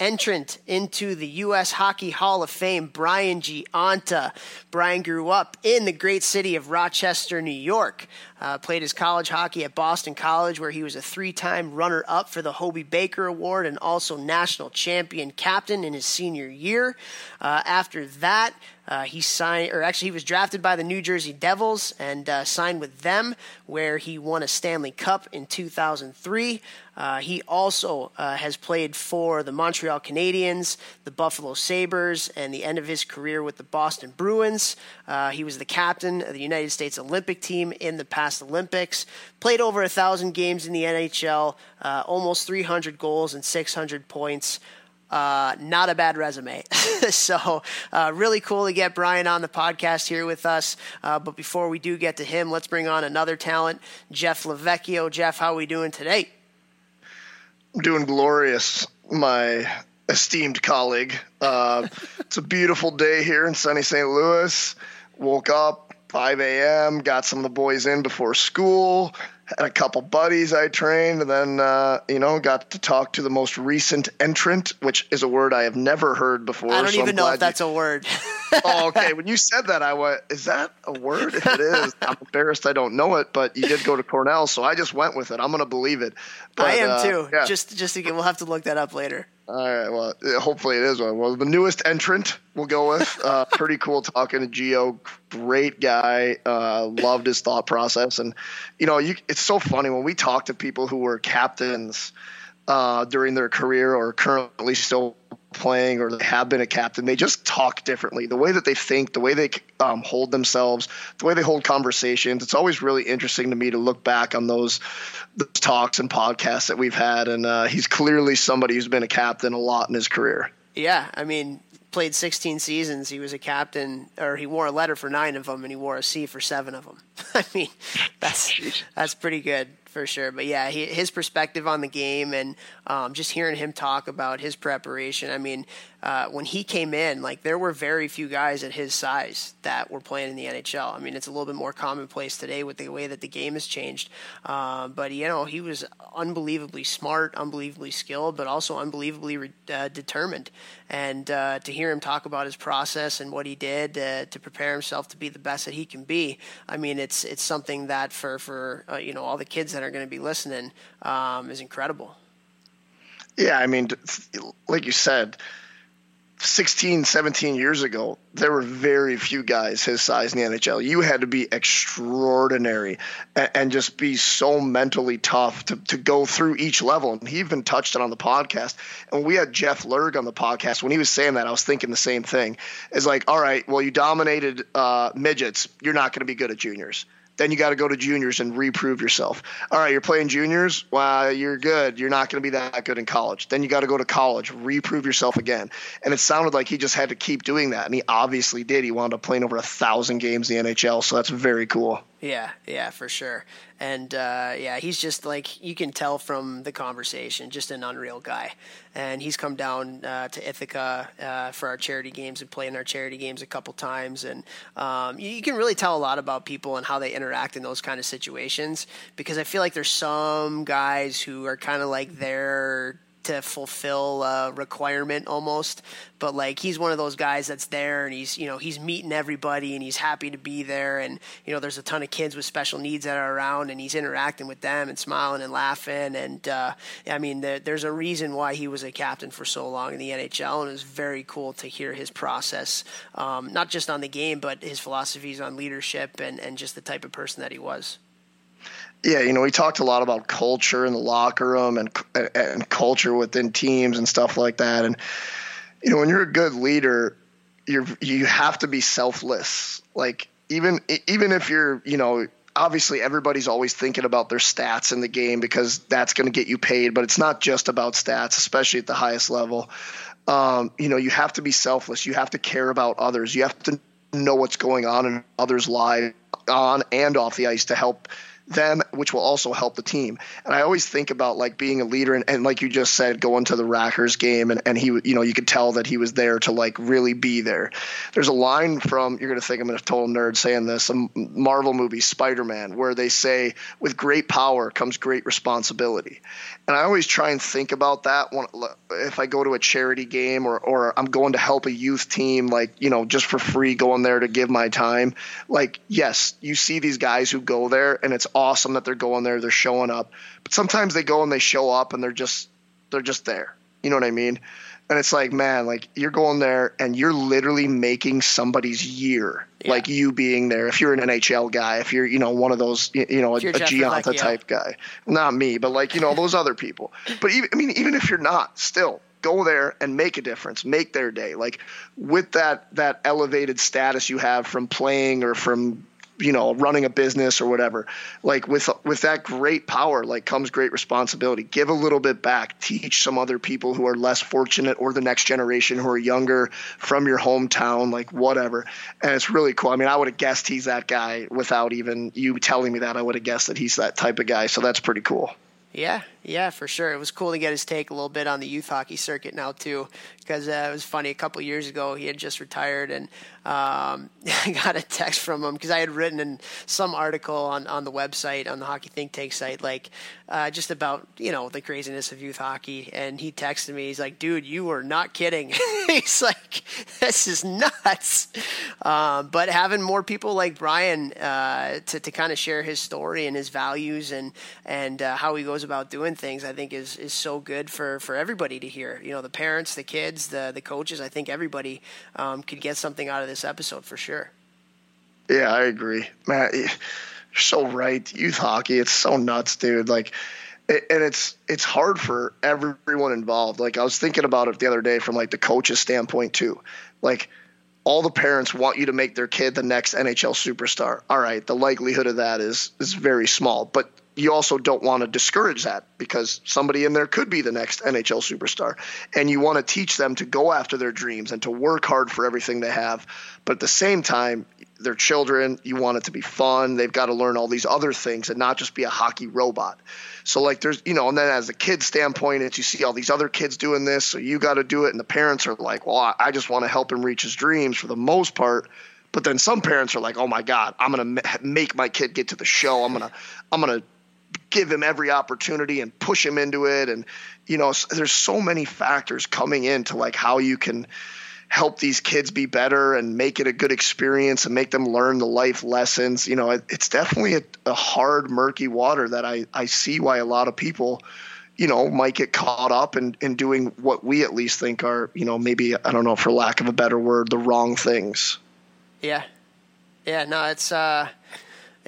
entrant into the U.S. Hockey Hall of Fame, Brian Gionta. Brian grew up in the great city of Rochester, New York. Uh, played his college hockey at Boston College, where he was a three time runner up for the Hobey Baker Award and also national champion captain in his senior year. Uh, after that, uh, he signed, or actually, he was drafted by the New Jersey Devils and uh, signed with them, where he won a Stanley Cup in 2003. Uh, he also uh, has played for the Montreal Canadiens, the Buffalo Sabres, and the end of his career with the Boston Bruins. Uh, he was the captain of the United States Olympic team in the past Olympics. Played over a thousand games in the NHL, uh, almost 300 goals and 600 points. Uh, not a bad resume. so, uh, really cool to get Brian on the podcast here with us. Uh, but before we do get to him, let's bring on another talent, Jeff Lavecchio. Jeff, how are we doing today? I'm doing glorious, my esteemed colleague. Uh, it's a beautiful day here in sunny St. Louis. Woke up 5 a.m., got some of the boys in before school, had a couple buddies I trained, and then uh, you know got to talk to the most recent entrant, which is a word I have never heard before. I don't so even know if that's you... a word. oh, okay. When you said that, I went, "Is that a word? If it is, I'm embarrassed I don't know it." But you did go to Cornell, so I just went with it. I'm going to believe it. But, I am uh, too. Yeah. Just just to get, we'll have to look that up later. All right. Well, hopefully it is one. Well, the newest entrant we'll go with. Uh, pretty cool talking to Geo. Great guy. Uh, loved his thought process, and you know, you, it's so funny when we talk to people who were captains uh, during their career or currently still playing or they have been a captain, they just talk differently. The way that they think, the way they um, hold themselves, the way they hold conversations. It's always really interesting to me to look back on those, those talks and podcasts that we've had. And uh, he's clearly somebody who's been a captain a lot in his career. Yeah, I mean, played 16 seasons. He was a captain, or he wore a letter for nine of them, and he wore a C for seven of them. I mean, that's that's pretty good for sure. But yeah, he, his perspective on the game and um, just hearing him talk about his preparation. I mean, uh, when he came in, like there were very few guys at his size that were playing in the NHL. I mean, it's a little bit more commonplace today with the way that the game has changed. Uh, but you know, he was unbelievably smart, unbelievably skilled, but also unbelievably re- uh, determined. And uh, to hear him talk about his process and what he did uh, to prepare himself to be the best that he can be, I mean, it's it's something that for for you know all the kids that are going to be listening um, is incredible. Yeah, I mean, like you said, 16, 17 years ago, there were very few guys his size in the NHL. You had to be extraordinary and, and, just be so mentally tough to, to go through each level. And he even touched it on the podcast. And we had Jeff Lerg on the podcast. When he was saying that, I was thinking the same thing. It's like, all right, well, you dominated uh, midgets. You're not going to be good at juniors. Then you got to go to juniors and reprove yourself. All right, you're playing juniors. Well, you're good. You're not going to be that good in college. Then you got to go to college, reprove yourself again. And it sounded like he just had to keep doing that, and he obviously did. He wound up playing over a thousand games in the NHL, so that's very cool. Yeah, yeah, for sure. And uh, yeah, he's just like you can tell from the conversation, just an unreal guy. And he's come down uh, to Ithaca uh, for our charity games and played in our charity games a couple times. And um, you, you, can really tell a lot about people and how they interact in those kind of situations because I feel like there's some guys who are kind of like they're to fulfill a requirement almost. But like he's one of those guys that's there and he's you know he's meeting everybody and he's happy to be there and you know there's a ton of kids with special needs that are around and he's interacting with them and smiling and laughing and uh, I mean the, there's a reason why he was a captain for so long in the NHL and it was very cool to hear his process um, not just on the game but his philosophies on leadership and and just the type of person that he was. Yeah, you know, we talked a lot about culture in the locker room and and culture within teams and stuff like that. And you know, when you're a good leader, you're you have to be selfless. Like even even if you're, you know, obviously everybody's always thinking about their stats in the game because that's going to get you paid, but it's not just about stats, especially at the highest level. Um, you know, you have to be selfless. You have to care about others. You have to know what's going on in others' lives on and off the ice to help them, which will also help the team. And I always think about like being a leader and, and like you just said, going to the Rackers game and, and he, you know, you could tell that he was there to like really be there. There's a line from, you're going to think I'm a total nerd saying this, a Marvel movie, Spider-Man, where they say with great power comes great responsibility. And I always try and think about that when, if I go to a charity game or, or I'm going to help a youth team, like, you know, just for free going there to give my time. Like, yes, you see these guys who go there and it's that they're going there, they're showing up. But sometimes they go and they show up and they're just they're just there. You know what I mean? And it's like, man, like you're going there and you're literally making somebody's year. Yeah. Like you being there. If you're an NHL guy, if you're, you know, one of those, you know, a, a type guy. Not me, but like, you know, those other people. But even, I mean, even if you're not, still go there and make a difference, make their day. Like with that that elevated status you have from playing or from you know running a business or whatever like with with that great power like comes great responsibility. Give a little bit back. Teach some other people who are less fortunate or the next generation who are younger from your hometown like whatever. And it's really cool. I mean i would have guessed he's that guy without even you telling me that. I would have guessed that he's that type of guy. So that's pretty cool. Yeah, yeah, for sure. It was cool to get his take a little bit on the youth hockey circuit now too, because uh, it was funny. A couple years ago, he had just retired, and um, I got a text from him because I had written in some article on, on the website on the Hockey Think Tank site, like uh, just about you know the craziness of youth hockey, and he texted me. He's like, "Dude, you are not kidding." he's like, "This is nuts." Um, but having more people like Brian uh, to to kind of share his story and his values and and uh, how he goes about doing things, I think is is so good for for everybody to hear. You know, the parents, the kids, the the coaches. I think everybody um, could get something out of this episode for sure. Yeah, I agree, Matt. You're so right. Youth hockey, it's so nuts, dude. Like and it's it's hard for everyone involved. Like I was thinking about it the other day from like the coach's standpoint too. Like all the parents want you to make their kid the next NHL superstar. All right, the likelihood of that is is very small, but you also don't want to discourage that because somebody in there could be the next NHL superstar. And you want to teach them to go after their dreams and to work hard for everything they have. But at the same time, they're children. You want it to be fun. They've got to learn all these other things and not just be a hockey robot. So, like, there's, you know, and then as a kid standpoint, it's you see all these other kids doing this, so you got to do it. And the parents are like, well, I just want to help him reach his dreams for the most part but then some parents are like, "Oh my God, I'm gonna make my kid get to the show. I'm gonna, I'm gonna give him every opportunity and push him into it. And you know there's so many factors coming into like how you can help these kids be better and make it a good experience and make them learn the life lessons. You know it, it's definitely a, a, hard murky water that I, I see why a lot of people you know might get caught up in, in doing what we at least think are you know maybe i don't know for lack of a better word the wrong things. Yeah. Yeah no it's uh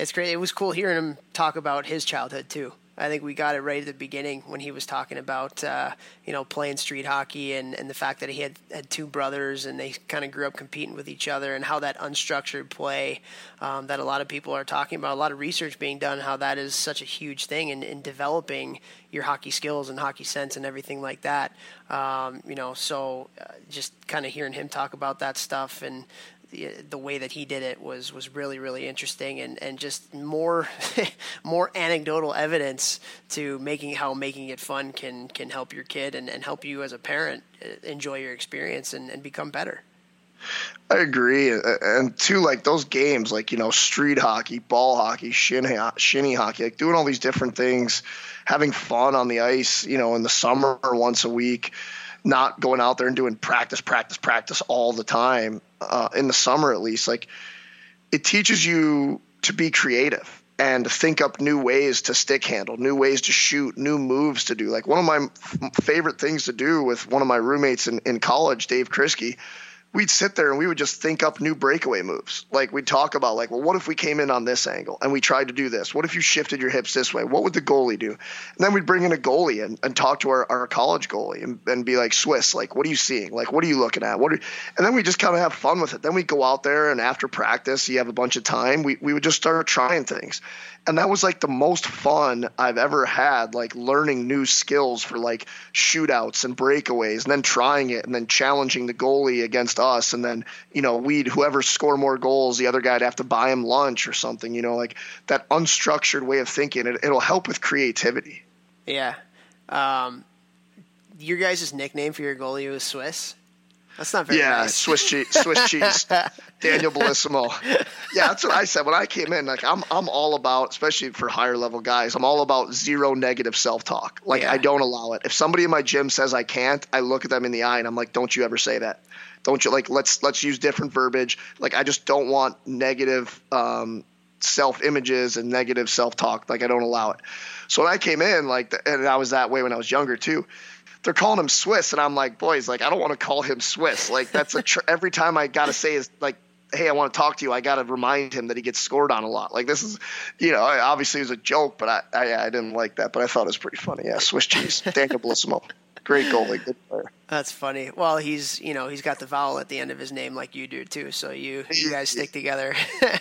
it's great. It was cool hearing him talk about his childhood too. I think we got it right at the beginning when he was talking about uh, you know playing street hockey and, and the fact that he had, had two brothers and they kind of grew up competing with each other and how that unstructured play um, that a lot of people are talking about a lot of research being done how that is such a huge thing in, in developing your hockey skills and hockey sense and everything like that um, you know so uh, just kind of hearing him talk about that stuff and the, way that he did it was was really really interesting and, and just more more anecdotal evidence to making how making it fun can can help your kid and, and help you as a parent uh, enjoy your experience and, and become better. I agree, and too, like those games, like you know, street hockey, ball hockey, shin shinny hockey, like doing all these different things, having fun on the ice, you know, in the summer once a week not going out there and doing practice, practice, practice all the time uh, in the summer at least. Like it teaches you to be creative and to think up new ways to stick handle, new ways to shoot, new moves to do. Like one of my f- favorite things to do with one of my roommates in, in college, Dave Krisky, we'd sit there and we would just think up new breakaway moves. Like we'd talk about like, well, what if we came in on this angle and we tried to do this? What if you shifted your hips this way? What would the goalie do? And then we'd bring in a goalie and, and talk to our, our college goalie and, and be like, Swiss, like, what are you seeing? Like, what are you looking at? What are, and then we just kind of have fun with it. Then we go out there and after practice, you have a bunch of time. We, we would just start trying things and that was like the most fun I've ever had, like learning new skills for like shootouts and breakaways, and then trying it, and then challenging the goalie against us, and then you know we'd whoever score more goals, the other guy'd have to buy him lunch or something. You know, like that unstructured way of thinking. It, it'll help with creativity. Yeah. Um, your guys' nickname for your goalie was Swiss. That's not very yeah, nice. Swiss cheese, Swiss cheese, Daniel Bellissimo. Yeah, that's what I said when I came in. Like I'm, I'm all about, especially for higher level guys. I'm all about zero negative self talk. Like Yeah. I don't allow it. If somebody in my gym says I can't, I look at them in the eye and I'm like, don't you ever say that. Don't you like? Let's let's use different verbiage. Like I just don't want negative um, self images and negative self talk. Like I don't allow it. So when I came in, like, and I was that way when I was younger too they're calling him Swiss, and I'm like, boys, like I don't want to call him Swiss. Like that's a tr- every time I gotta say is like, hey, I want to talk to you. I gotta remind him that he gets scored on a lot. Like this is, you know, obviously it was a joke, but I I, I didn't like that, but I thought it was pretty funny. Yeah, Swiss cheese, Daniel Bellissimo, great goalie, good player. That's funny. Well, he's you know he's got the vowel at the end of his name like you do too. So you you guys stick together.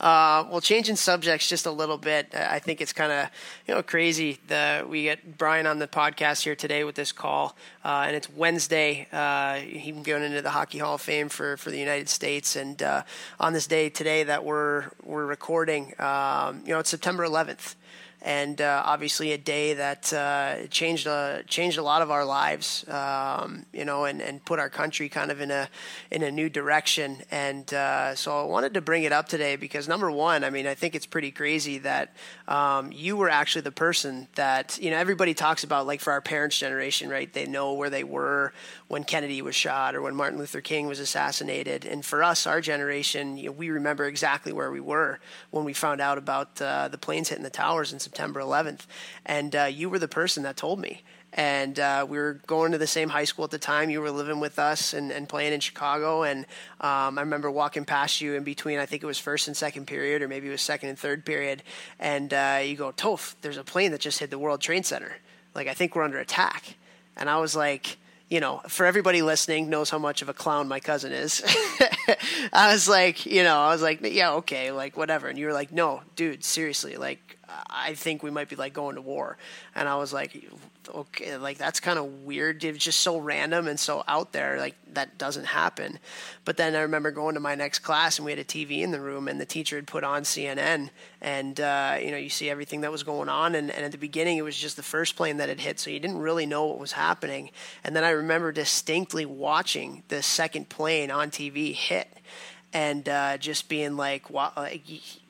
Uh, well, changing subjects just a little bit. I think it's kind of you know crazy. The we get Brian on the podcast here today with this call, uh, and it's Wednesday. Uh, he going into the Hockey Hall of Fame for, for the United States, and uh, on this day today that we're we're recording, um, you know, it's September 11th. And uh, obviously, a day that uh, changed a changed a lot of our lives, um, you know, and, and put our country kind of in a in a new direction. And uh, so I wanted to bring it up today because number one, I mean, I think it's pretty crazy that um, you were actually the person that you know everybody talks about, like for our parents' generation, right? They know where they were when Kennedy was shot or when Martin Luther King was assassinated. And for us, our generation, you know, we remember exactly where we were when we found out about uh, the planes hitting the towers September 11th. And uh, you were the person that told me. And uh, we were going to the same high school at the time. You were living with us and, and playing in Chicago. And um, I remember walking past you in between, I think it was first and second period, or maybe it was second and third period. And uh, you go, Toph, there's a plane that just hit the World Trade Center. Like, I think we're under attack. And I was like, you know, for everybody listening knows how much of a clown my cousin is. I was like, you know, I was like, yeah, okay, like whatever. And you were like, no, dude, seriously, like I think we might be like going to war. And I was like, okay, like that's kind of weird. It was just so random and so out there. Like that doesn't happen. But then I remember going to my next class and we had a TV in the room and the teacher had put on CNN and uh, you know you see everything that was going on and, and at the beginning it was just the first plane that had hit so you didn't really know what was happening. And then I remember distinctly watching the second plane on TV hit and uh, just being like, wow, like,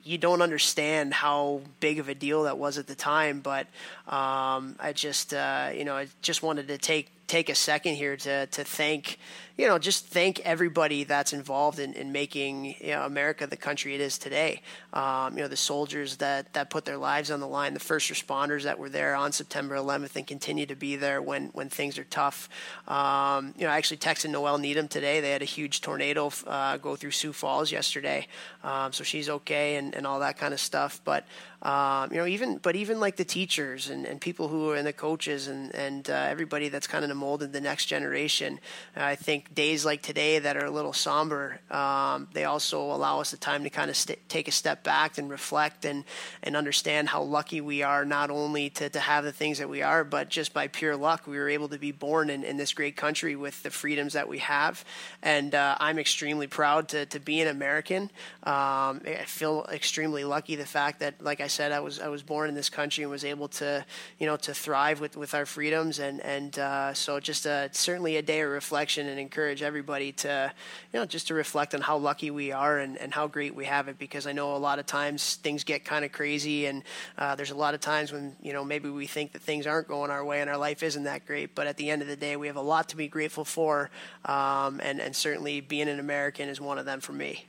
you don't understand how big of a deal that was at the time. But um, I just, uh, you know, I just wanted to take take a second here to to thank, you know, just thank everybody that's involved in, in making you know, America the country it is today. Um, you know, the soldiers that that put their lives on the line, the first responders that were there on September 11th and continue to be there when when things are tough. Um, you know, I actually texted Noelle Needham today. They had a huge tornado uh, go through Sioux Falls yesterday, um, so she's okay and, and all that kind of stuff. But um, you know, even but even like the teachers and, and people who are in the coaches and and uh, everybody that's kind of molded the next generation. I think days like today that are a little somber, um, they also allow us the time to kind of st- take a step back and reflect and and understand how lucky we are not only to, to have the things that we are, but just by pure luck we were able to be born in, in this great country with the freedoms that we have. And uh, I'm extremely proud to, to be an American. Um, I feel extremely lucky the fact that, like I said, I was I was born in this country and was able to you know to thrive with, with our freedoms and and uh, so just a, certainly a day of reflection and encourage everybody to you know just to reflect on how lucky we are and, and how great we have it because I know a lot of times things get kind of crazy and uh, there's a lot of times when you know maybe we think that things aren't going our way and our life isn't that great but at the end of the day we have a lot to be grateful for um, and and certainly being an American is one of them for me.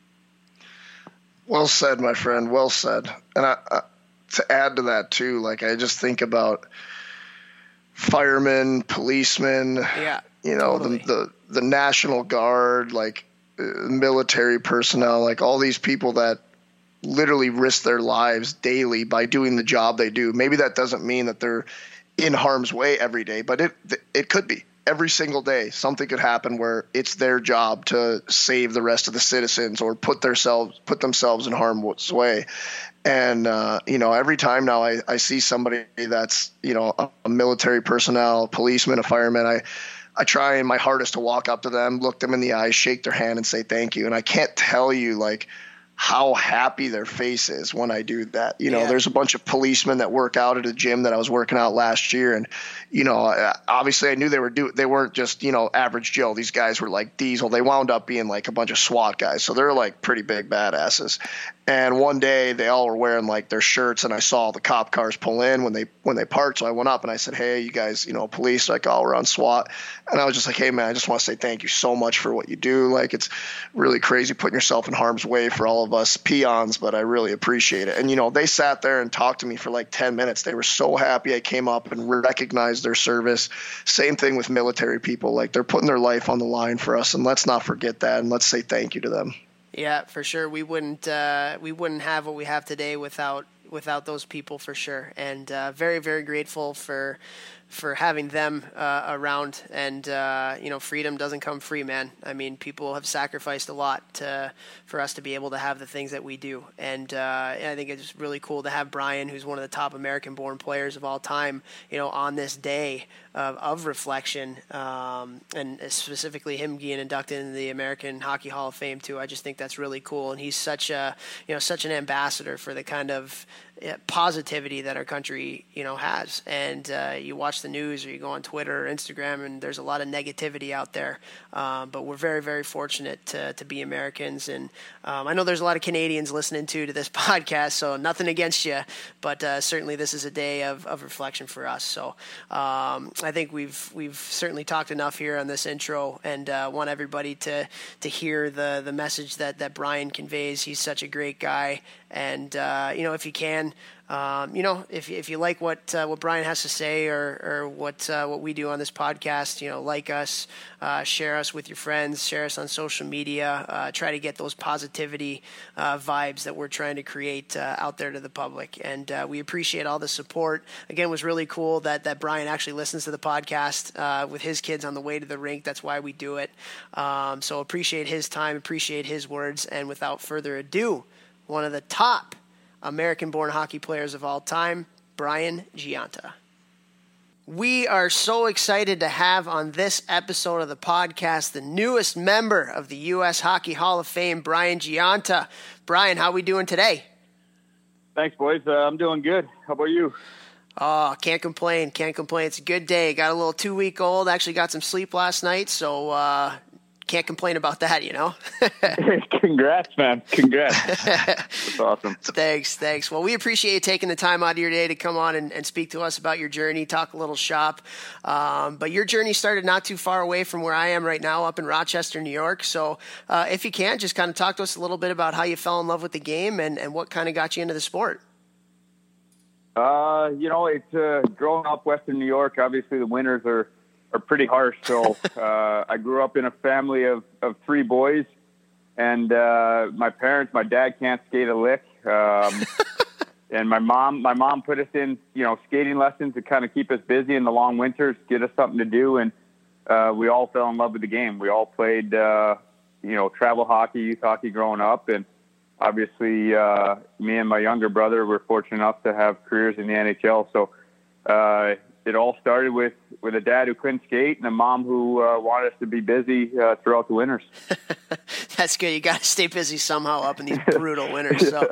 Well said, my friend. Well said. And I, I, to add to that too, like I just think about firemen, policemen, Yeah, you know, totally. the, the the National Guard, like uh, military personnel, like all these people that literally risk their lives daily by doing the job they do. Maybe that doesn't mean that they're in harm's way every day, but it it could be every single day. Something could happen where it's their job to save the rest of the citizens or put themselves put themselves in harm's way. And uh, you know, every time now I, I see somebody that's you know a, a military personnel, a policeman, a fireman, I I try my hardest to walk up to them, look them in the eyes, shake their hand, and say thank you. And I can't tell you like how happy their face is when I do that. You know, yeah. there's a bunch of policemen that work out at a gym that I was working out last year, and you know, obviously I knew they were do they weren't just you know average Joe. These guys were like diesel. They wound up being like a bunch of SWAT guys, so they're like pretty big badasses. And one day they all were wearing like their shirts, and I saw the cop cars pull in when they when they parked. So I went up and I said, "Hey, you guys, you know, police?" Like, "Oh, we're on SWAT." And I was just like, "Hey, man, I just want to say thank you so much for what you do. Like, it's really crazy putting yourself in harm's way for all of us peons, but I really appreciate it." And you know, they sat there and talked to me for like ten minutes. They were so happy I came up and recognized their service. Same thing with military people; like they're putting their life on the line for us, and let's not forget that, and let's say thank you to them. Yeah, for sure. We wouldn't uh, we wouldn't have what we have today without without those people for sure. And uh, very very grateful for for having them uh, around. And uh, you know, freedom doesn't come free, man. I mean, people have sacrificed a lot to, for us to be able to have the things that we do. And, uh, I think it's really cool to have Brian, who's one of the top American-born players of all time, you know, on this day of, of reflection, um, and specifically him being inducted into the American Hockey Hall of Fame too. I just think that's really cool, and he's such a you know such an ambassador for the kind of positivity that our country you know has. And uh, you watch the news or you go on Twitter or Instagram, and there's a lot of negativity out there. Um, but we're very very fortunate to, to be Americans, and um, I know there's a lot of Canadians listening to to this podcast. So nothing against you, but uh, certainly this is a day of, of reflection for us. So um, I think we've we've certainly talked enough here on this intro, and uh, want everybody to to hear the the message that that Brian conveys. He's such a great guy, and uh, you know if you can um, you know, if, if you like what uh, what Brian has to say or, or what uh, what we do on this podcast, you know, like us, uh, share us with your friends, share us on social media, uh, try to get those positivity uh, vibes that we're trying to create out there to the public. And we appreciate all the support. Again, it was really cool that that Brian actually listens to the podcast with his kids on the way to the rink. That's why we do it. Um, so appreciate his time, appreciate his words, and without further ado, one of the top American born hockey players of all time, Brian Gionta. We are so excited to have on this episode of the podcast the newest member of the U.S. Hockey Hall of Fame, Brian Gionta. Brian, how are we doing today? Thanks, boys. Uh, I'm doing good. How about you? Oh, can't complain. Can't complain. It's a good day. Got a little two week old. Actually, got some sleep last night, so uh, can't complain about that, you know. Congrats, man! Congrats. That's awesome. Thanks, thanks. Well, we appreciate you taking the time out of your day to come on and, and speak to us about your journey, talk a little shop. Um, but your journey started not too far away from where I am right now, up in Rochester, New York. So, uh, if you can, just kind of talk to us a little bit about how you fell in love with the game and, and what kind of got you into the sport. Uh, you know, it's uh, growing up Western New York. Obviously, the winters are are pretty harsh. So uh, I grew up in a family of, of three boys, and uh, my parents, my dad can't skate a lick, um, and my mom, my mom put us in, you know, skating lessons to kind of keep us busy in the long winters, get us something to do, and uh, we all fell in love with the game. We all played, uh, you know, travel hockey, youth hockey growing up, and obviously uh, me and my younger brother were fortunate enough to have careers in the NHL. So uh, it all started with with a dad who couldn't skate and a mom who uh, wanted us to be busy uh, throughout the winters. That's good. You got to stay busy somehow up in these brutal winters. So, um,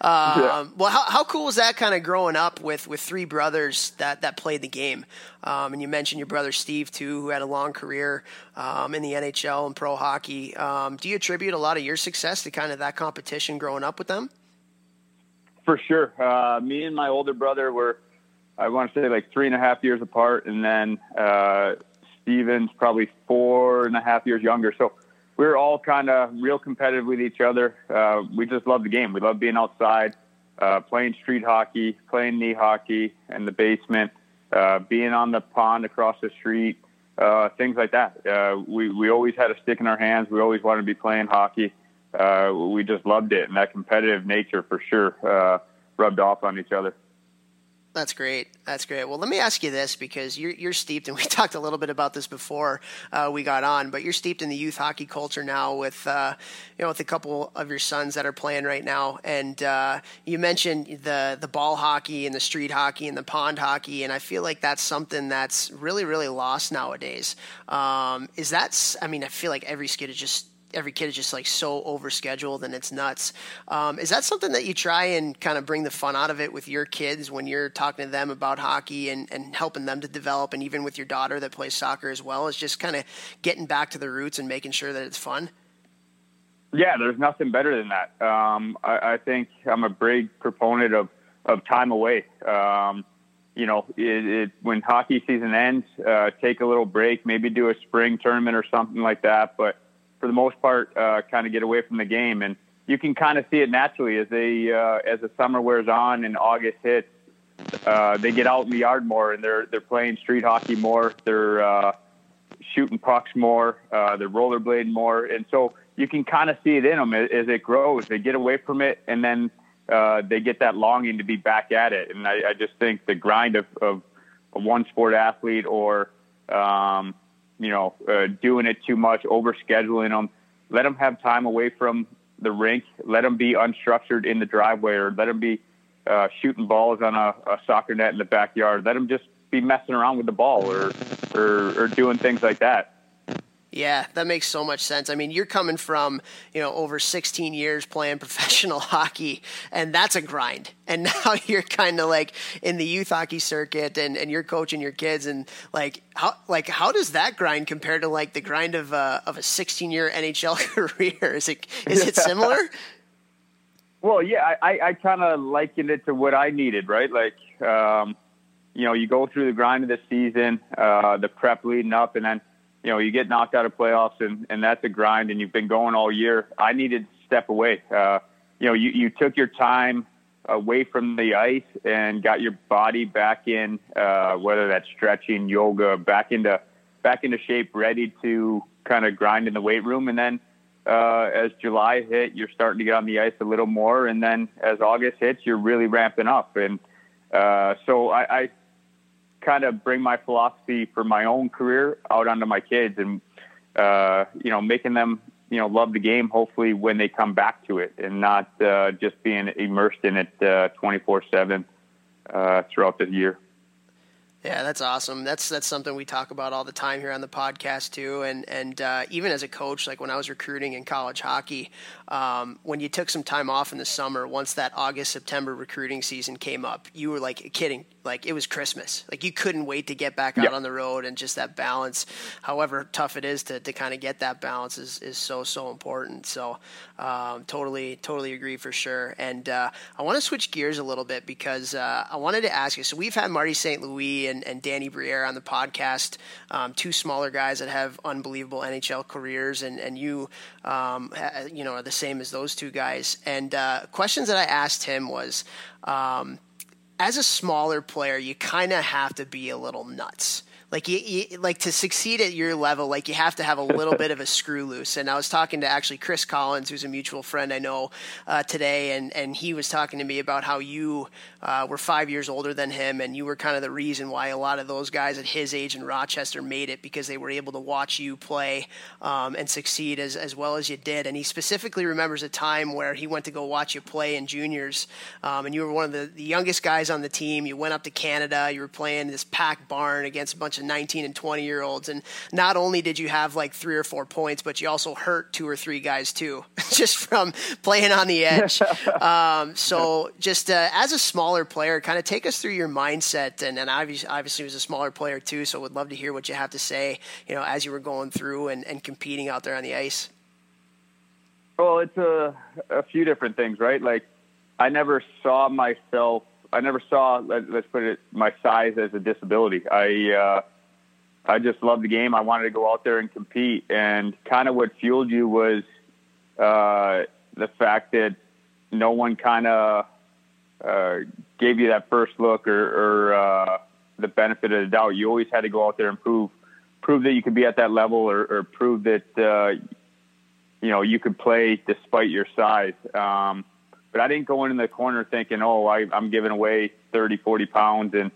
yeah. well, how, how cool was that kind of growing up with, with three brothers that, that played the game? Um, and you mentioned your brother Steve too, who had a long career um, in the NHL and pro hockey. Um, do you attribute a lot of your success to kind of that competition growing up with them? For sure. Uh, me and my older brother were I want to say like three and a half years apart, and then uh, Steven's probably four and a half years younger. So we are all kind of real competitive with each other. Uh, we just love the game. We love being outside, uh, playing street hockey, playing knee hockey in the basement, uh, being on the pond across the street, uh, things like that. Uh, we we always had a stick in our hands. We always wanted to be playing hockey. Uh, we just loved it, and that competitive nature for sure uh, rubbed off on each other. That's great. That's great. Well, let me ask you this because you're, you're steeped, and we talked a little bit about this before uh, we got on, but you're steeped in the youth hockey culture now with, uh, you know, with a couple of your sons that are playing right now. And uh, you mentioned the the ball hockey and the street hockey and the pond hockey, and I feel like that's something that's really, really lost nowadays. Um, is that? I mean, I feel like every skid is just every kid is just like so overscheduled and it's nuts. Um, is that something that you try and kind of bring the fun out of it with your kids when you're talking to them about hockey and, and helping them to develop, and even with your daughter that plays soccer as well? Is just kind of getting back to the roots and making sure that it's fun. Yeah, there's nothing better than that. Um, I, I, think I'm a big proponent of, of time away. Um, you know, it, it, when hockey season ends, uh, take a little break, maybe do a spring tournament or something like that. But for the most part, uh, kind of get away from the game. And you can kind of see it naturally as they uh, as the summer wears on and August hits. Uh, they get out in the yard more and they're they're playing street hockey more. They're uh, shooting pucks more. Uh, they're rollerblading more, and so you can kind of see it in them as, as it grows. They get away from it, and then uh, they get that longing to be back at it. And I, I just think the grind of, of a one sport athlete or um, you know, uh, doing it too much, overscheduling them. Let them have time away from the rink. Let them be unstructured in the driveway, or let them be uh, shooting balls on a, a soccer net in the backyard. Let them just be messing around with the ball, or or, or doing things like that. Yeah, that makes so much sense. I mean, you're coming from, you know, over 16 years playing professional hockey, and that's a grind. And now you're kind of like in the youth hockey circuit and, and you're coaching your kids and like how like how does that grind compare to like the grind of a, of a 16 year NHL career? Is it is it similar? well, yeah, I, I kind of likened it to what I needed, right? Like, um, you know, you go through the grind of the season, uh, the prep leading up, and then – you know, you get knocked out of playoffs and, and that's a grind and you've been going all year. I needed to step away. Uh, you know, you, you took your time away from the ice and got your body back in, uh, whether that's stretching, yoga, back into, back into shape, ready to kind of grind in the weight room. And then, uh, as July hit, you're starting to get on the ice a little more. And then as August hits, you're really ramping up. And, uh, so I, I kind of bring my philosophy for my own career out onto my kids and, uh, you know, making them, you know, love the game, hopefully when they come back to it and not, uh, just being immersed in it, uh, 24 seven, uh, throughout the year. Yeah, that's awesome. That's that's something we talk about all the time here on the podcast too. And and uh, even as a coach, like when I was recruiting in college hockey, um, when you took some time off in the summer, once that August September recruiting season came up, you were like kidding, like it was Christmas. Like you couldn't wait to get back out yep. on the road and just that balance. However tough it is to to kind of get that balance is is so so important. So um, totally totally agree for sure. And uh, I want to switch gears a little bit because uh, I wanted to ask you. So we've had Marty St. Louis and and, and Danny Briere on the podcast, um, two smaller guys that have unbelievable NHL careers, and and you, um, you know, are the same as those two guys. And uh, questions that I asked him was, um, as a smaller player, you kind of have to be a little nuts. Like you, you, like to succeed at your level, like you have to have a little bit of a screw loose. And I was talking to actually Chris Collins, who's a mutual friend I know uh, today, and and he was talking to me about how you uh, were five years older than him, and you were kind of the reason why a lot of those guys at his age in Rochester made it because they were able to watch you play um, and succeed as as well as you did. And he specifically remembers a time where he went to go watch you play in juniors, um, and you were one of the, the youngest guys on the team. You went up to Canada. You were playing this packed barn against a bunch bunch of 19 and 20 year olds. And not only did you have like three or four points, but you also hurt two or three guys too, just from playing on the edge. um, so just uh, as a smaller player, kind of take us through your mindset. And, and obviously, obviously was a smaller player too. So would love to hear what you have to say, you know, as you were going through and, and competing out there on the ice. Well, it's a, a few different things, right? Like I never saw myself I never saw let, us put it my size as a disability. I uh, I just loved the game. I wanted to go out there and compete, and kind of what fueled you was uh, the fact that no one kind of uh, gave you that first look or, or uh, the benefit of the doubt. You always had to go out there and prove prove that you could be at that level, or, or prove that uh, you know you could play despite your size. Um, but I didn't go in the corner thinking, oh, I, I'm giving away 30, 40 pounds and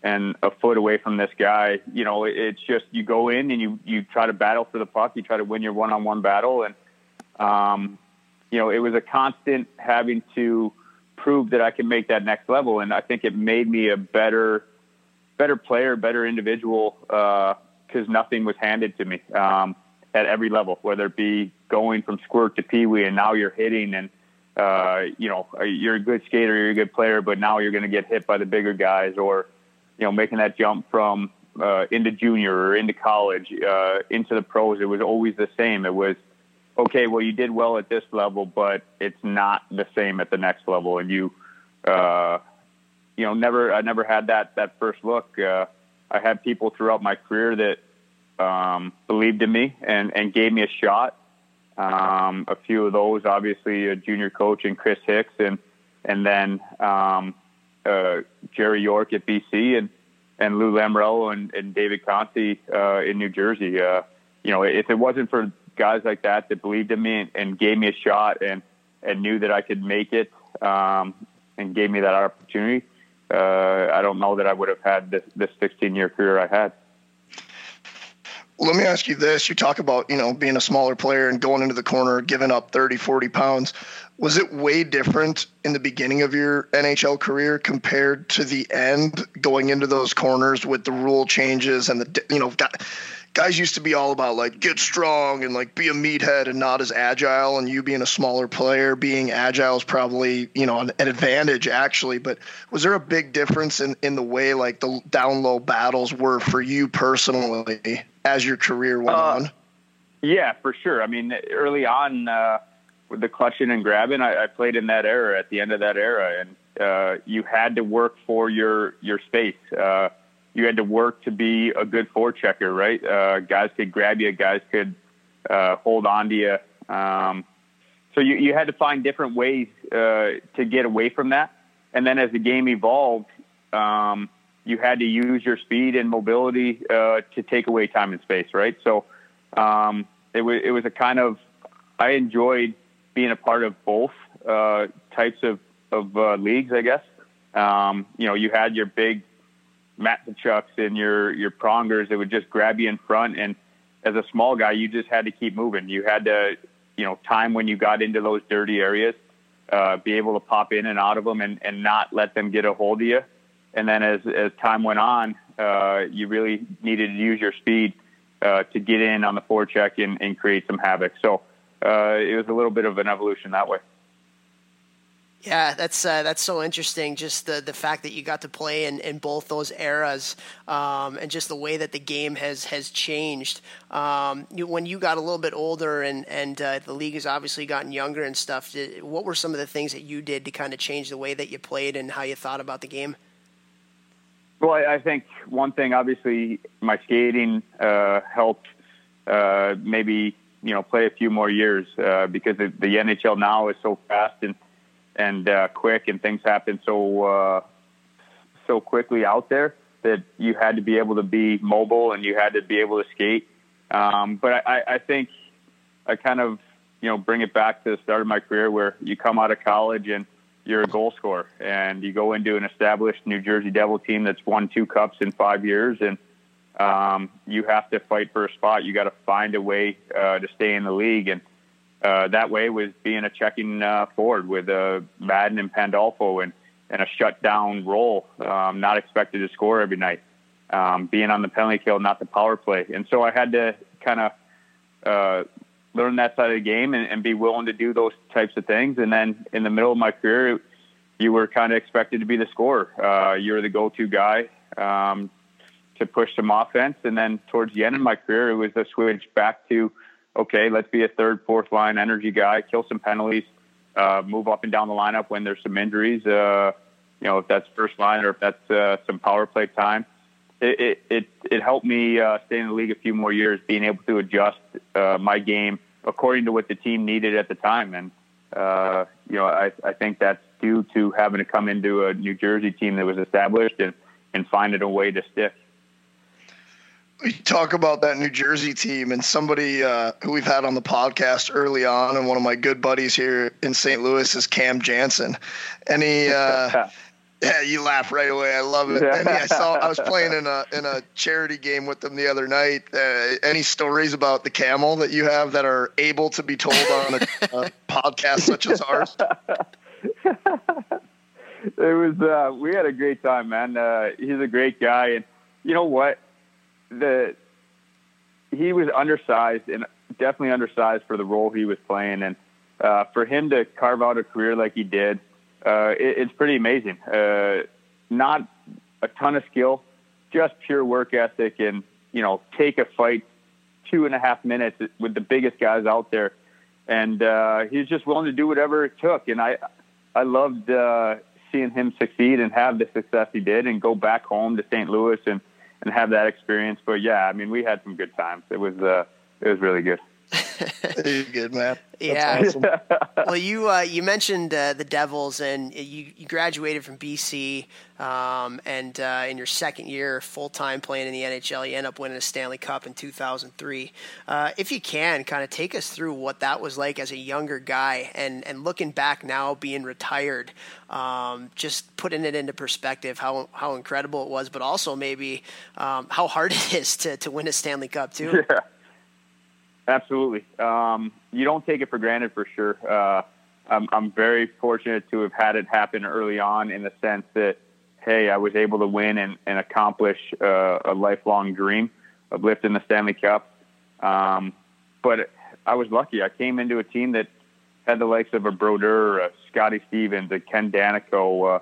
and a foot away from this guy. You know, it's just you go in and you you try to battle for the puck. You try to win your one-on-one battle, and um, you know, it was a constant having to prove that I can make that next level. And I think it made me a better, better player, better individual because uh, nothing was handed to me um, at every level, whether it be going from squirt to pee wee, and now you're hitting and. Uh, you know, you're a good skater, you're a good player, but now you're going to get hit by the bigger guys, or you know, making that jump from uh, into junior or into college, uh, into the pros. It was always the same. It was okay, well, you did well at this level, but it's not the same at the next level. And you, uh, you know, never, I never had that, that first look. Uh, I had people throughout my career that, um, believed in me and, and gave me a shot. Um, a few of those, obviously a junior coach and Chris Hicks and, and then, um, uh, Jerry York at BC and, and Lou Lamoriello and, and David Conte, uh, in New Jersey. Uh, you know, if it wasn't for guys like that that believed in me and, and gave me a shot and and knew that I could make it um, and gave me that opportunity. Uh, I don't know that I would have had this, this 16 year career I had. Let me ask you this. You talk about, you know, being a smaller player and going into the corner, giving up 30, 40 pounds. Was it way different in the beginning of your NHL career compared to the end going into those corners with the rule changes and the, you know, got, guys used to be all about like get strong and like be a meathead and not as agile and you being a smaller player being agile is probably you know an, an, advantage actually. But was there a big difference in in the way like the down low battles were for you personally as your career went uh, on? yeah for sure. I mean early on uh, with the clutching and grabbing I, I, played in that era at the end of that era and uh, you had to work for your your space. Uh, you had to work to be a good forechecker, right? Uh, guys could grab you, guys could uh, hold on to you. Um, so you, you had to find different ways uh, to get away from that. And then as the game evolved, um, you had to use your speed and mobility uh, to take away time and space, right? So um, it was it was a kind of I enjoyed being a part of both uh, types of of uh, leagues, I guess. Um, you know, you had your big Matvichuks and your your prongers that would just grab you in front. And as a small guy, you just had to keep moving. You had to, you know, time when you got into those dirty areas, uh, be able to pop in and out of them and, and not let them get a hold of you. And then as as time went on, uh, you really needed to use your speed uh, to get in on the forecheck and, and create some havoc. So uh, it was a little bit of an evolution that way. Yeah, that's uh, that's so interesting. Just the the fact that you got to play in, in both those eras, um, and just the way that the game has has changed. Um, you, when you got a little bit older, and and uh, the league has obviously gotten younger and stuff. Did, what were some of the things that you did to kind of change the way that you played and how you thought about the game? Well, I, think one thing, obviously, my skating uh, helped. Uh, maybe you know play a few more years uh, because the, the NHL now is so fast and and uh, quick, and things happen so uh, so quickly out there that you had to be able to be mobile and you had to be able to skate. Um, but I, I think I kind of you know bring it back to the start of my career where you come out of college and you're a goal scorer and you go into an established New Jersey Devil team that's won two cups in five years and um, you have to fight for a spot. You got to find a way uh, to stay in the league and uh, that way was being a checking uh, forward with uh, Madden and Pandolfo and, and a shutdown role, um, not expected to score every night, um, being on the penalty kill, not the power play. And so I had to kind of uh, learn that side of the game and, and be willing to do those types of things. And then in the middle of my career, you were kind of expected to be the scorer. Uh, you're the go-to guy um, to push some offense. And then towards the end of my career, it was a switch back to – okay, let's be a third, fourth line energy guy, kill some penalties, uh, move up and down the lineup when there's some injuries. Uh, you know, if that's first line or if that's uh, some power play time. It it it, helped me uh, stay in the league a few more years, being able to adjust uh, my game according to what the team needed at the time, and uh, you know, I I think that's due to having to come into a New Jersey team that was established and and finding a way to stick. We talk about that New Jersey team and somebody uh, who we've had on the podcast early on, and one of my good buddies here in St. Louis is Cam Janssen, and he. Uh, yeah, you laugh right away. I love it. And I saw I was playing in a in a charity game with them the other night. Uh, any stories about the camel that you have that are able to be told on a, a podcast such as ours? it was uh, we had a great time, man. Uh, he's a great guy, and you know what? The he was undersized and definitely undersized for the role he was playing, and uh, for him to carve out a career like he did, uh, it, it's pretty amazing. Uh, not a ton of skill, just pure work ethic, and you know, take a fight two and a half minutes with the biggest guys out there, and uh, he's just willing to do whatever it took, and I I loved uh, seeing him succeed and have the success he did, and go back home to St. Louis and and have that experience. But yeah, I mean, we had some good times. It was uh, it was really good. good man. yeah. Awesome. well, you uh, you mentioned uh, the Devils, and you, you graduated from BC, um, and uh, in your second year full time playing in the NHL, you end up winning a Stanley Cup in 2003. Uh, if you can, kind of take us through what that was like as a younger guy, and and looking back now, being retired, um, just putting it into perspective, how how incredible it was, but also maybe um, how hard it is to to win a Stanley Cup too. Yeah. Absolutely. Um, you don't take it for granted for sure. Uh, I'm, I'm very fortunate to have had it happen early on in the sense that, hey, I was able to win and, and accomplish uh, a lifelong dream of lifting the Stanley Cup. Um, but I was lucky. I came into a team that had the likes of a Brodeur, a Scotty Stevens, a Ken Daneyko,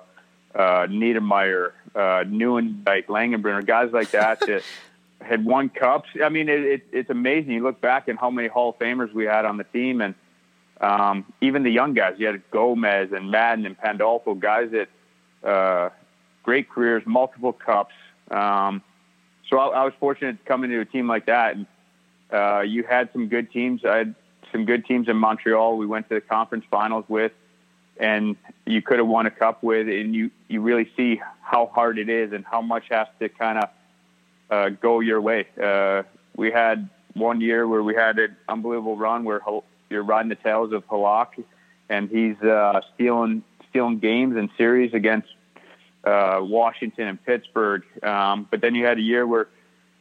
uh, uh, Niedermayer, uh, Langenbrunner, guys like that that had won cups. I mean, it, it, it's amazing. You look back and how many Hall of Famers we had on the team, and um, even the young guys. You had Gomez and Madden and Pandolfo, guys that uh, great careers, multiple cups. Um, so I, I was fortunate to come into a team like that, and uh, you had some good teams. I had some good teams in Montreal. We went to the conference finals with, and you could have won a cup with, and you you really see how hard it is and how much has to kind of uh, go your way. Uh, we had one year where we had an unbelievable run where you're riding the tails of Halak, and he's uh, stealing stealing games and series against uh, Washington and Pittsburgh. Um, but then you had a year where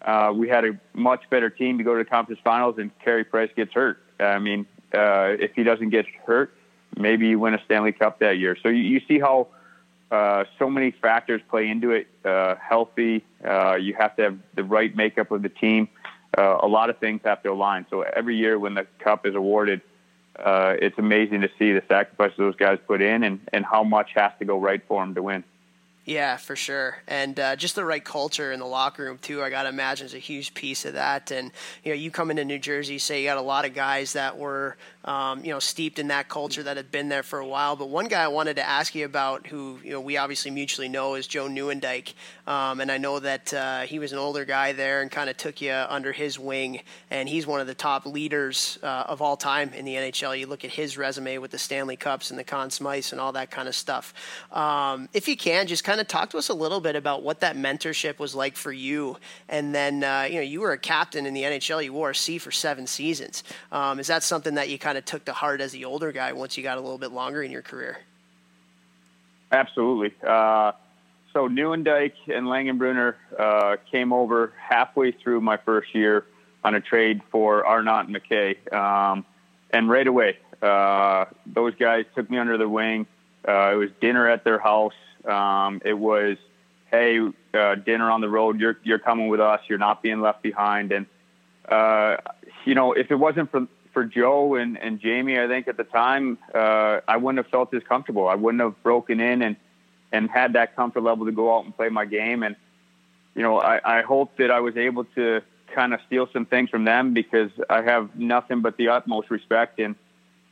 uh, we had a much better team to go to the conference finals, and Carey Price gets hurt. I mean, uh, if he doesn't get hurt, maybe you win a Stanley Cup that year. So you, you see how uh, so many factors play into it. Uh, healthy, uh, you have to have the right makeup of the team. Uh, a lot of things have to align. So every year when the cup is awarded, uh, it's amazing to see the sacrifice those guys put in and, and how much has to go right for them to win. Yeah, for sure, and uh, just the right culture in the locker room too. I got to imagine is a huge piece of that. And you know, you come into New Jersey, say you got a lot of guys that were, um, you know, steeped in that culture that had been there for a while. But one guy I wanted to ask you about, who you know we obviously mutually know, is Joe Nieuwendyk. Um, and I know that uh, he was an older guy there and kind of took you under his wing. And he's one of the top leaders uh, of all time in the NHL. You look at his resume with the Stanley Cups and the Conn Smythes and all that kind of stuff. Um, if you can, just kind kind of talk to us a little bit about what that mentorship was like for you. And then, uh, you know, you were a captain in the NHL. You wore a C for seven seasons. Um, is that something that you kind of took to heart as the older guy once you got a little bit longer in your career? Absolutely. Uh, so Nieuwendyk and Langenbrunner uh, came over halfway through my first year on a trade for Arnott and McKay. Um, and right away, uh, those guys took me under their wing. Uh, it was dinner at their house. Um, it was, hey, uh, dinner on the road. You're you're coming with us. You're not being left behind. And uh, you know, if it wasn't for for Joe and, and Jamie, I think at the time uh, I wouldn't have felt as comfortable. I wouldn't have broken in and and had that comfort level to go out and play my game. And you know, I, I hope that I was able to kind of steal some things from them because I have nothing but the utmost respect and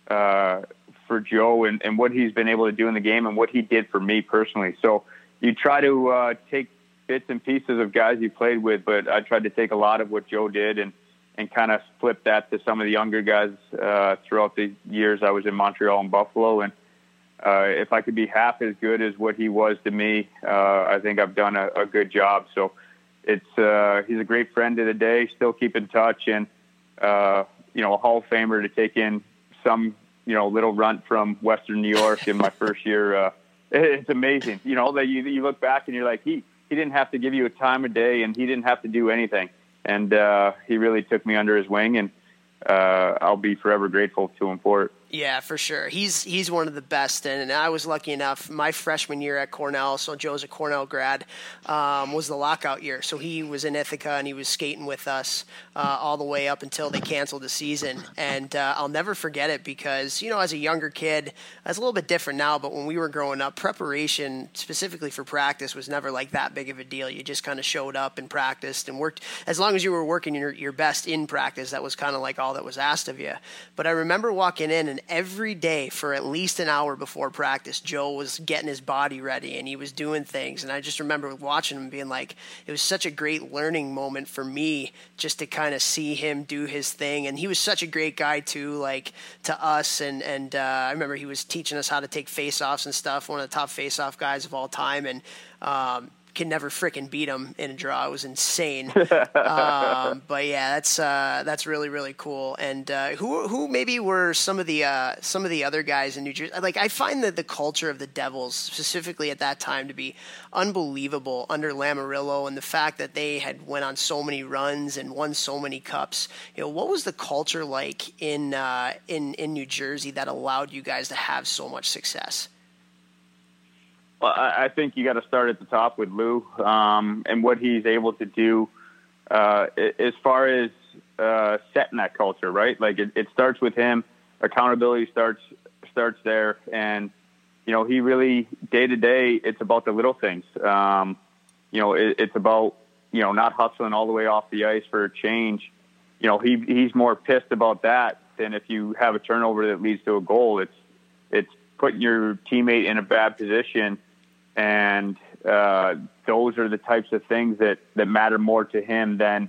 uh, for Joe and, and what he's been able to do in the game and what he did for me personally. So you try to uh, take bits and pieces of guys you played with, but I tried to take a lot of what Joe did and and kind of flip that to some of the younger guys uh, throughout the years I was in Montreal and Buffalo. And uh, if I could be half as good as what he was to me, uh, I think I've done a, a good job. So it's uh, he's a great friend to the day. Still keep in touch, and uh, you know, a Hall of Famer to take in some you know little runt from Western New York in my first year. Uh, it's amazing, you know, that you you look back and you're like he he didn't have to give you a time of day, and he didn't have to do anything, and uh, he really took me under his wing, and uh, I'll be forever grateful to him for it. Yeah, for sure. He's he's one of the best, and, I was lucky enough. My freshman year at Cornell, so Joe's a Cornell grad, um, was the lockout year. So he was in Ithaca and he was skating with us uh, all the way up until they canceled the season. And uh, I'll never forget it because you know, as a younger kid, it's a little bit different now. But when we were growing up, preparation specifically for practice was never like that big of a deal. You just kind of showed up and practiced and worked. As long as you were working your your best in practice, that was kind of like all that was asked of you. But I remember walking in and every day for at least an hour before practice, Joe was getting his body ready and he was doing things. And I just remember watching him being like, it was such a great learning moment for me just to kind of see him do his thing. And he was such a great guy too, like to us. And and uh, I remember he was teaching us how to take face offs and stuff. One of the top face off guys of all time. And um, can never freaking beat him in a draw. It was insane. um, but yeah, that's uh, that's really really cool. And uh, who who maybe were some of the uh, some of the other guys in New Jersey? Like I find that the culture of the Devils, specifically at that time, to be unbelievable under Lamoriello, and the fact that they had went on so many runs and won so many cups. You know, what was the culture like in uh, in in New Jersey that allowed you guys to have so much success? Well, I, I think you got to start at the top with Lou um, and what he's able to do uh, as far as uh, setting that culture, right? Like it, it starts with him. Accountability starts starts there, and you know he really day to day. It's about the little things. Um, you know, it, it's about you know not hustling all the way off the ice for a change. You know, he he's more pissed about that than if you have a turnover that leads to a goal. It's it's putting your teammate in a bad position and uh, those are the types of things that that matter more to him than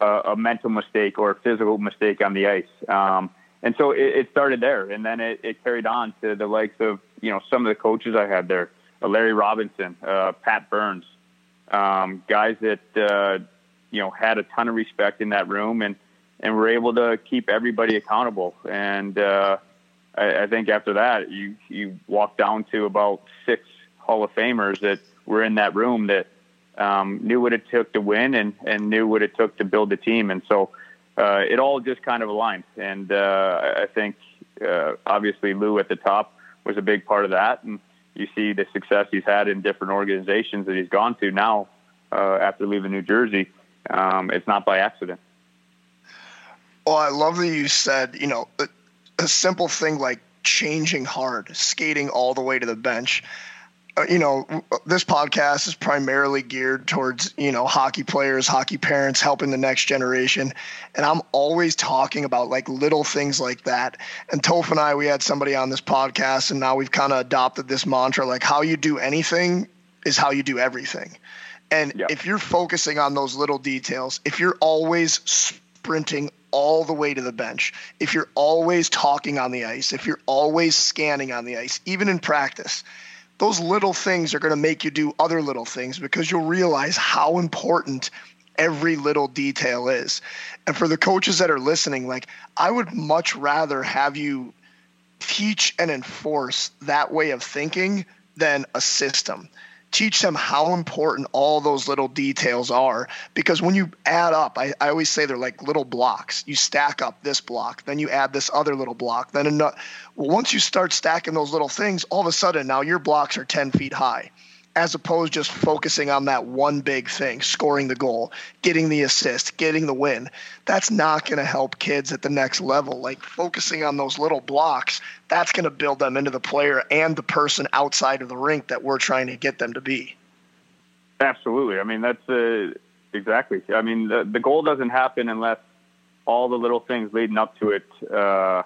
a, a mental mistake or a physical mistake on the ice. Um, and so it, it, started there, and then it, it, carried on to the likes of you know some of the coaches I had there, uh, Larry Robinson, uh, Pat Burns, um, guys that uh, you know had a ton of respect in that room, and and were able to keep everybody accountable. And uh, I, I think after that, you you walk down to about six Hall of Famers that were in that room that um, knew what it took to win and, and knew what it took to build the team. And so uh, it all just kind of aligned. And uh, I think uh, obviously Lou at the top was a big part of that. And you see the success he's had in different organizations that he's gone to now uh, after leaving New Jersey. Um, it's not by accident. Well, I love that you said, you know, a, a simple thing like changing hard, skating all the way to the bench. Uh, you know, this podcast is primarily geared towards, you know, hockey players, hockey parents, helping the next generation. And I'm always talking about like little things like that. And Toph and I, we had somebody on this podcast, and now we've kind of adopted this mantra like, how you do anything is how you do everything. And yep. if you're focusing on those little details, if you're always sprinting all the way to the bench, if you're always talking on the ice, if you're always scanning on the ice, even in practice, those little things are going to make you do other little things because you'll realize how important every little detail is. And for the coaches that are listening, like I would much rather have you teach and enforce that way of thinking than a system teach them how important all those little details are. Because when you add up I, I always say they're like little blocks. You stack up this block then you add this other little block then another, well once you start stacking those little things all of a sudden now your blocks are 10 feet high as opposed just focusing on that one big thing, scoring the goal, getting the assist, getting the win. That's not going to help kids at the next level. Like focusing on those little blocks, that's going to build them into the player and the person outside of the rink that we're trying to get them to be. Absolutely. I mean, that's uh, exactly. I mean, the, the goal doesn't happen unless all the little things leading up to it uh,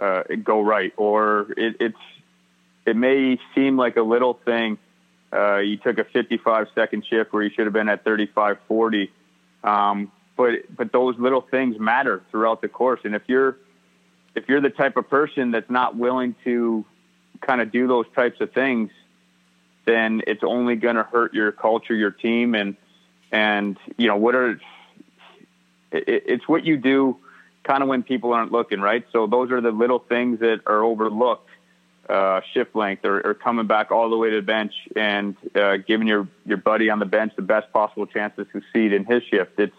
uh, go right, or it, it's it may seem like a little thing uh, you took a 55 second shift where you should have been at 35 40. Um, but but those little things matter throughout the course. And if you're if you're the type of person that's not willing to kind of do those types of things, then it's only going to hurt your culture, your team, and And you know what are it, it's what you do kind of when people aren't looking, right? So those are the little things that are overlooked. Uh, shift length or, or, coming back all the way to the bench and uh, giving your, your buddy on the bench the best possible chance to succeed in his shift. It's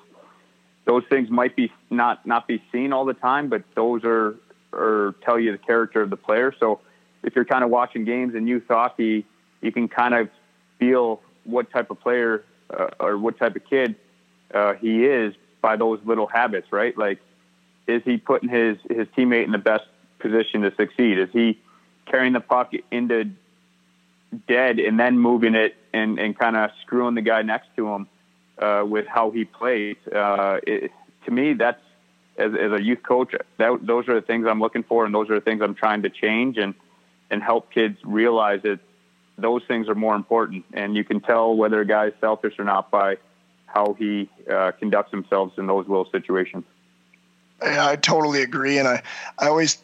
those things might be not not be seen all the time, but those are or tell you the character of the player. So if you're kind of watching games in youth hockey, you can kind of feel what type of player uh, or what type of kid uh, he is by those little habits, right? Like is he putting his his teammate in the best position to succeed? Is he carrying the puck into dead and then moving it and, and kind of screwing the guy next to him uh, with how he plays? Uh, it, to me, that's as, as a youth coach, that, those are the things I'm looking for, and those are the things I'm trying to change and and help kids realize that those things are more important. And you can tell whether a guy's selfish or not by how he uh, conducts himself in those little situations. Yeah, I totally agree, and I I always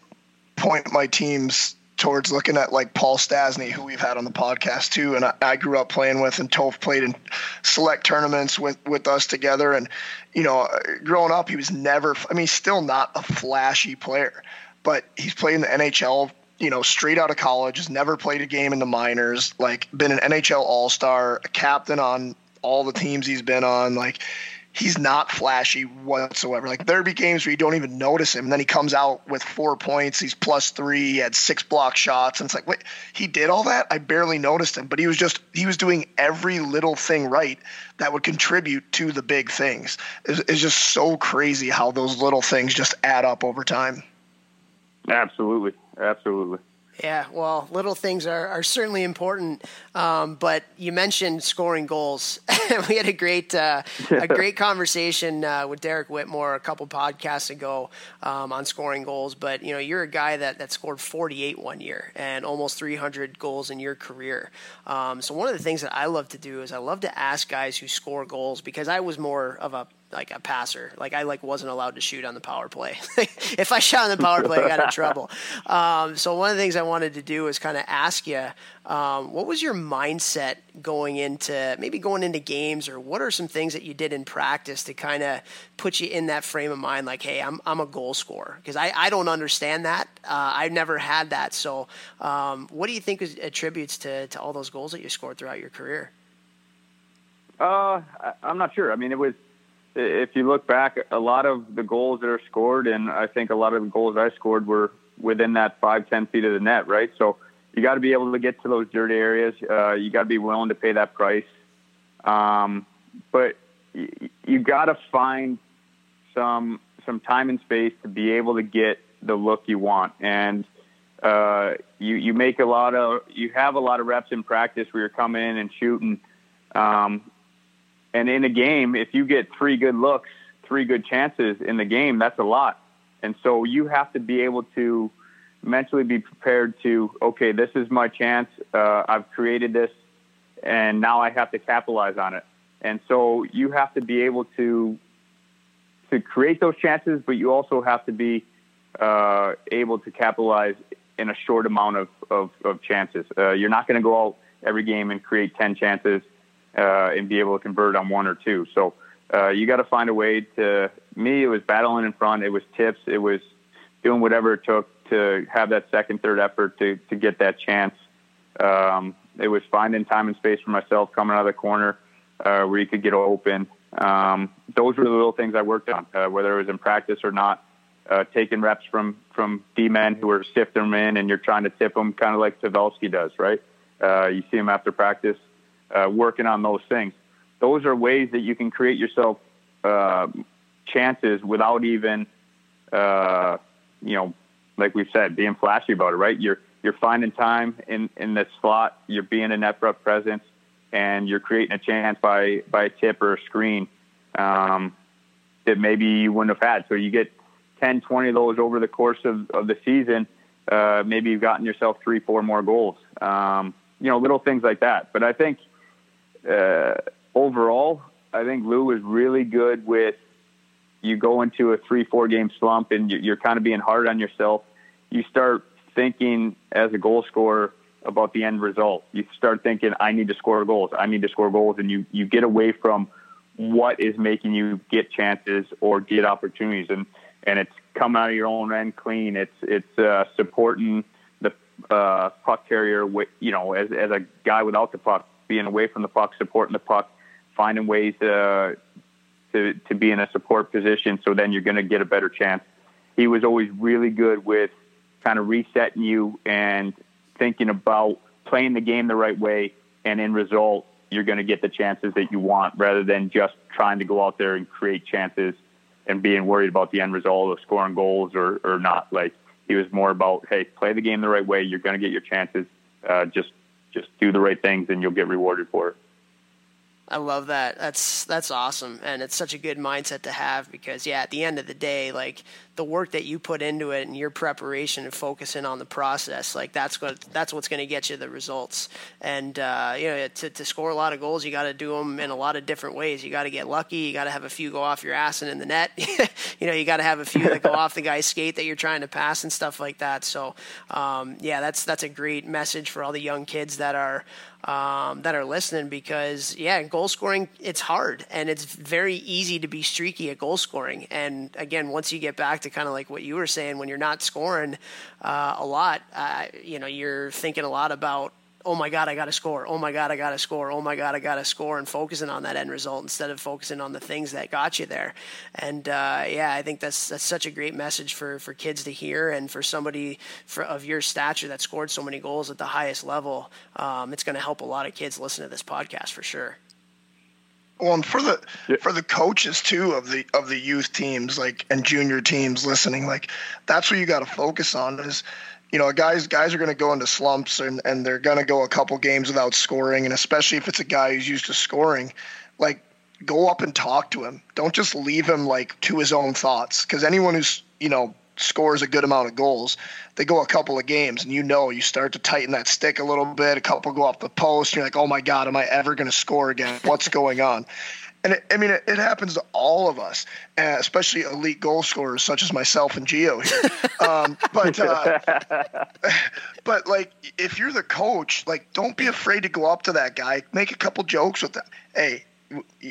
point my teams towards looking at like Paul Stastny, who we've had on the podcast too, and I, I grew up playing with, and Toph played in select tournaments with with us together, and you know, growing up, he was never, I mean, still not a flashy player, but he's played in the NHL. You know, straight out of college, has never played a game in the minors, like been an NHL All Star, a captain on all the teams he's been on, like he's not flashy whatsoever. Like there be games where you don't even notice him, and then he comes out with four points. He's plus three. He had six block shots, and it's like, wait, he did all that? I barely noticed him, but he was just he was doing every little thing right that would contribute to the big things. It's, it's just so crazy how those little things just add up over time. Absolutely, absolutely. Yeah, well, little things are, are certainly important. Um, but you mentioned scoring goals. we had a great uh, a great conversation uh, with Derek Whitmore a couple podcasts ago um, on scoring goals. But you know, you're a guy that, that scored 48 one year and almost 300 goals in your career. Um, so one of the things that I love to do is I love to ask guys who score goals because I was more of a like a passer. Like I like wasn't allowed to shoot on the power play. if I shot on the power play, I got in trouble. Um, so one of the things I wanted to do was kind of ask you, um, what was your mindset going into maybe going into games, or what are some things that you did in practice to kind of put you in that frame of mind? Like, hey, I'm I'm a goal scorer because I, I don't understand that. Uh, I've never had that. So, um, what do you think attributes to to all those goals that you scored throughout your career? Uh, I'm not sure. I mean, it was if you look back, a lot of the goals that are scored, and I think a lot of the goals I scored were within that five, ten feet of the net, right? So you got to be able to get to those dirty areas. Uh, you got to be willing to pay that price. Um, but you, you got to find some some time and space to be able to get the look you want. And uh, you you make a lot of you have a lot of reps in practice where you're coming in and shooting. Um, and in a game, if you get three good looks, three good chances in the game, that's a lot. And so you have to be able to mentally be prepared to, okay, this is my chance. Uh, I've created this, and now I have to capitalize on it. And so you have to be able to to create those chances, but you also have to be uh, able to capitalize in a short amount of, of, of chances. Uh, you're not going to go out every game and create 10 chances uh, and be able to convert on one or two. So uh, you got to find a way to. Me, it was battling in front. It was tips. It was doing whatever it took to have that second, third effort to to get that chance. Um, it was finding time and space for myself coming out of the corner uh, where you could get open. Um, those were the little things I worked on, uh, whether it was in practice or not. Uh, taking reps from from D men who are sifting them in, and you're trying to tip them, kind of like Pavelski does, right? Uh, you see him after practice uh, working on those things. Those are ways that you can create yourself uh, chances without even, uh, you know, like we've said, being flashy about it. Right? You're you're finding time in in the slot. You're being a net front presence, and you're creating a chance by by a tip or a screen um, that maybe you wouldn't have had. So you get 10, 20 of those over the course of, of the season. Uh, maybe you've gotten yourself three, four more goals. Um, you know, little things like that. But I think uh, overall, I think Lou was really good with you go into a three, four game slump and you're kind of being hard on yourself. You start thinking as a goal scorer about the end result. You start thinking, I need to score goals. I need to score goals. And you, you get away from what is making you get chances or get opportunities, and and it's coming out of your own end clean. It's it's uh, supporting the uh, puck carrier, with, you know, as as a guy without the puck, being away from the puck, supporting the puck, finding ways to to to be in a support position. So then you're going to get a better chance. He was always really good with kind of resetting you and thinking about playing the game the right way, and in result, you're going to get the chances that you want rather than just trying to go out there and create chances and being worried about the end result of scoring goals or, or not. Like he was more about, hey, play the game the right way. You're going to get your chances. Uh, just just do the right things and you'll get rewarded for it. I love that. That's that's awesome, and it's such a good mindset to have because yeah, at the end of the day, like the work that you put into it and your preparation and focusing on the process, like that's what that's what's going to get you the results. And uh, you know, to, to score a lot of goals, you got to do them in a lot of different ways. You got to get lucky. You got to have a few go off your ass and in the net. you know, you got to have a few that go off the guy's skate that you're trying to pass and stuff like that. So um, yeah, that's that's a great message for all the young kids that are um, that are listening because yeah, goal scoring it's hard and it's very easy to be streaky at goal scoring. And again, once you get back to kind of like what you were saying, when you're not scoring uh, a lot, uh, you know, you're thinking a lot about oh my god, I got to score. Oh my god, I got to score. Oh my god, I got to score, and focusing on that end result instead of focusing on the things that got you there. And uh, yeah, I think that's that's such a great message for for kids to hear, and for somebody for, of your stature that scored so many goals at the highest level. Um, it's going to help a lot of kids listen to this podcast for sure. Well, and for the yeah. for the coaches too of the of the youth teams like and junior teams listening, like that's what you got to focus on is you know guys guys are going to go into slumps and and they're going to go a couple games without scoring and especially if it's a guy who's used to scoring, like go up and talk to him. Don't just leave him like to his own thoughts because anyone who's you know scores a good amount of goals, they go a couple of games and you know you start to tighten that stick a little bit. A couple go off the post. You're like, oh my god, am I ever going to score again? What's going on? And it, I mean, it, it, happens to all of us, uh, especially elite goal scorers such as myself and Geo here. Um, but uh, but like, if you're the coach, like, don't be afraid to go up to that guy, make a couple jokes with them. Hey,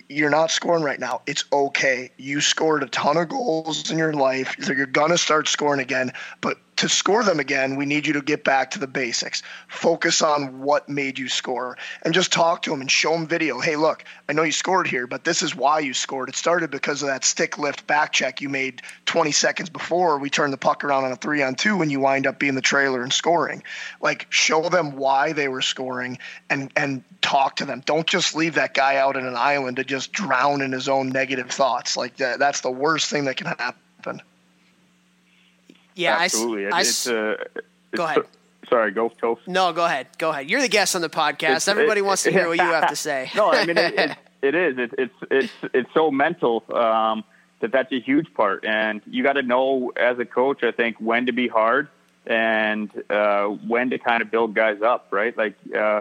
you're not scoring right now. It's okay. You scored a ton of goals in your life. You're to start scoring again, but to score them again, we need you to get back to the basics. Focus on what made you score and just talk to them and show them video. Hey, look, I know you scored here, but this is why you scored. It started because of that stick lift back check you made 20 seconds before we turned the puck around on a three on two when you wind up being the trailer and scoring. Like, show them why they were scoring and, and talk to them. Don't just leave that guy out in an island to just drown in his own negative thoughts. Like, that, that's the worst thing that can happen. Yeah, absolutely. I, it's, uh, it's, go ahead. Sorry, go, go. No, go ahead. Go ahead. You're the guest on the podcast. It's, Everybody it, wants to hear what you have to say. no, I mean it, it, it is. It, it's it's it's so mental um, that that's a huge part, and you got to know as a coach. I think when to be hard and uh, when to kind of build guys up. Right, like uh,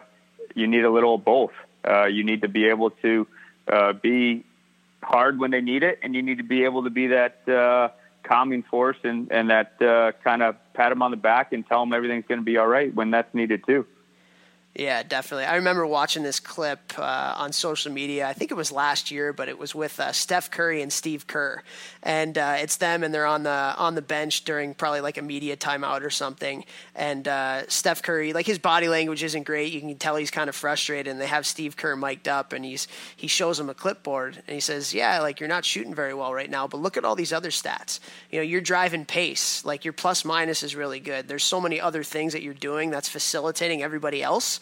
you need a little of both. Uh, you need to be able to uh, be hard when they need it, and you need to be able to be that uh, calming force and, and that uh, kind of pat them on the back and tell them everything's going to be all right when that's needed too. Yeah, definitely. I remember watching this clip uh, on social media. I think it was last year, but it was with uh, Steph Curry and Steve Kerr, and uh, it's them, and they're on the on the bench during probably like a media timeout or something. And uh, Steph Curry, like his body language isn't great. You can tell he's kind of frustrated. And they have Steve Kerr mic'd up, and he's he shows him a clipboard, and he says, "Yeah, like you're not shooting very well right now, but look at all these other stats. You know, you're driving pace. Like your plus minus is really good. There's so many other things that you're doing that's facilitating everybody else."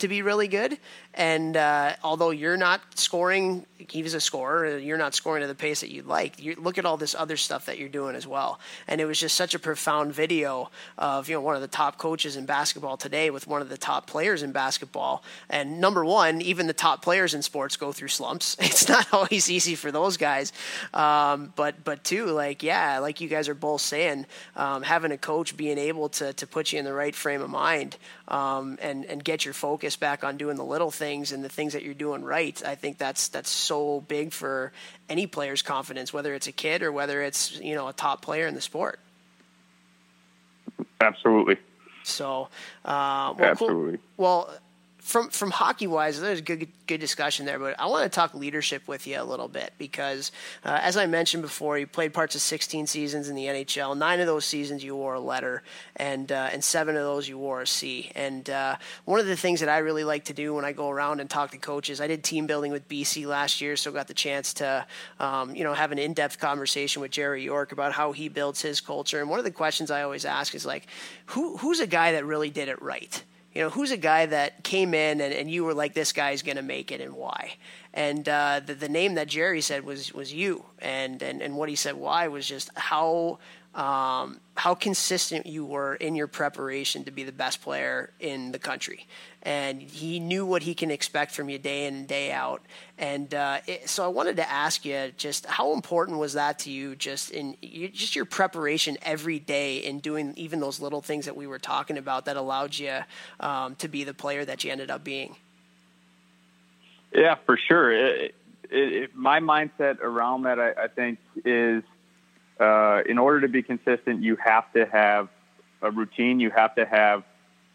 to be really good. And uh, although you're not scoring, he was a scorer, you're not scoring at the pace that you'd like. You look at all this other stuff that you're doing as well. And it was just such a profound video of you know one of the top coaches in basketball today with one of the top players in basketball. And number one, even the top players in sports go through slumps. It's not always easy for those guys. Um, but but two, like yeah, like you guys are both saying, um, having a coach being able to to put you in the right frame of mind um, and and get your focus back on doing the little things and the things that you're doing right. I think that's that's so big for any player's confidence, whether it's a kid or whether it's you know a top player in the sport. Absolutely. So, uh, well, absolutely. Cool. Well from from hockey wise, there's good good discussion there. But I want to talk leadership with you a little bit because, uh, as I mentioned before, you played parts of 16 seasons in the NHL. Nine of those seasons you wore a letter, and uh, and seven of those you wore a C. And uh, one of the things that I really like to do when I go around and talk to coaches, I did team building with BC last year, so got the chance to um, you know have an in depth conversation with Jerry York about how he builds his culture. And one of the questions I always ask is like, who who's a guy that really did it right? You know, who's a guy that came in and, and you were like, this guy's going to make it and why? And uh, the, the name that Jerry said was, was you. And, and, and what he said why was just how um, how consistent you were in your preparation to be the best player in the country. And he knew what he can expect from you day in and day out. And uh, it, so I wanted to ask you just how important was that to you, just in you, just your preparation every day in doing even those little things that we were talking about that allowed you um, to be the player that you ended up being. Yeah, for sure. It, it, my mindset around that, I, I think, is uh, in order to be consistent, you have to have a routine. You have to have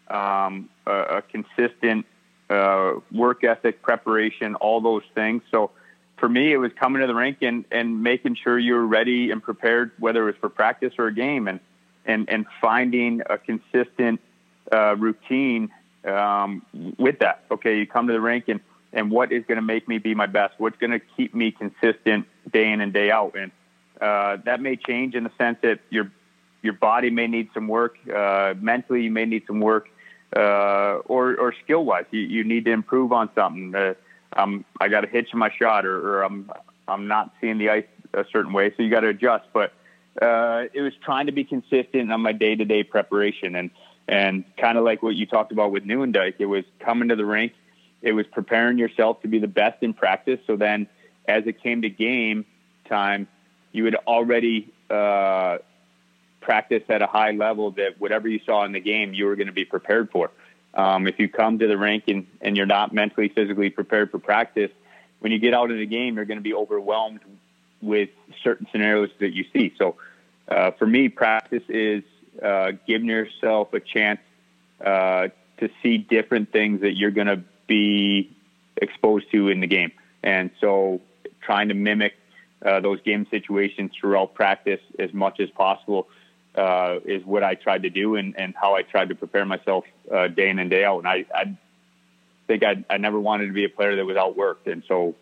um, a, a, consistent uh, work ethic, preparation, all those things. So for me, it was coming to the rink and, and making sure you were ready and prepared, whether it was for practice or a game, and and and finding a consistent uh, routine um, with that. Okay, you come to the rink and and what is going to make me be my best? What's going to keep me consistent day in and day out? And uh, that may change in the sense that your your body may need some work. Uh, mentally, you may need some work, uh, or or skill wise, you, you need to improve on something. Uh, um, I got a hitch in my shot, or, or I'm I'm not seeing the ice a certain way, so you got to adjust. But uh, it was trying to be consistent on my day to day preparation, and and kind of like what you talked about with Nieuwendyk, it was coming to the rink, it was preparing yourself to be the best in practice. So then, as it came to game time, you had already uh, practiced at a high level that whatever you saw in the game, you were going to be prepared for. Um, if you come to the rink and, and you're not mentally, physically prepared for practice, when you get out of the game, you're going to be overwhelmed with certain scenarios that you see. So, uh, for me, practice is uh, giving yourself a chance uh, to see different things that you're going to be exposed to in the game. And so, trying to mimic uh, those game situations throughout practice as much as possible uh, is what I tried to do and, and how I tried to prepare myself uh, day in and day out. And I, I think I, I never wanted to be a player that was outworked, and so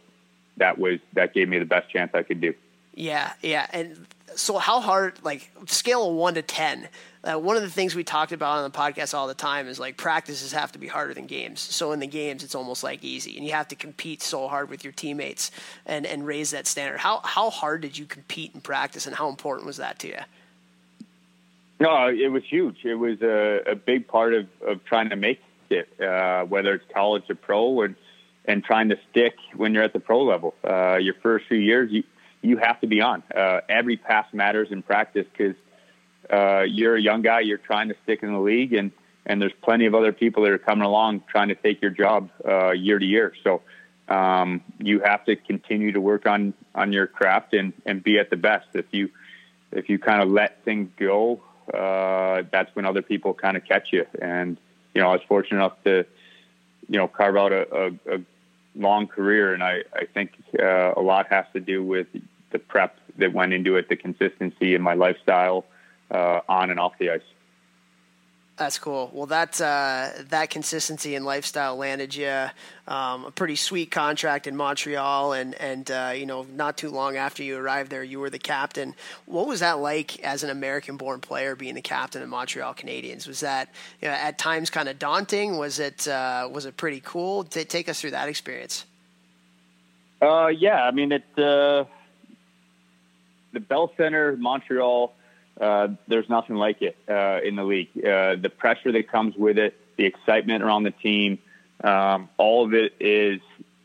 that was that gave me the best chance I could do. Yeah, yeah, and so how hard? Like scale of one to ten uh, one of the things we talked about on the podcast all the time is like practices have to be harder than games. So in the games, it's almost like easy, and you have to compete so hard with your teammates and and raise that standard. How how hard did you compete in practice, and how important was that to you? No, it was huge. It was a, a big part of, of trying to make it, uh, whether it's college or pro, and and trying to stick when you're at the pro level. Uh, your first few years, you you have to be on. Uh, every pass matters in practice because uh, you're a young guy, you're trying to stick in the league, and and there's plenty of other people that are coming along trying to take your job uh, year to year. So um, you have to continue to work on on your craft and and be at the best. If you if you kind of let things go, uh, that's when other people kind of catch you. And you know, I was fortunate enough to you know carve out a, a, a long career, and I I think uh, a lot has to do with the prep that went into it, the consistency in my lifestyle uh, on and off the ice. That's cool. Well, that uh, that consistency and lifestyle landed you um, a pretty sweet contract in Montreal, and and uh, you know not too long after you arrived there, you were the captain. What was that like as an American-born player being the captain of Montreal Canadiens? Was that you know, at times kind of daunting? Was it uh, was it pretty cool? To take us through that experience. Uh, yeah, I mean it. The Bell Center, Montreal uh, there's nothing like it uh, in the league. Uh, the pressure that comes with it, the excitement around the team, um, all of it is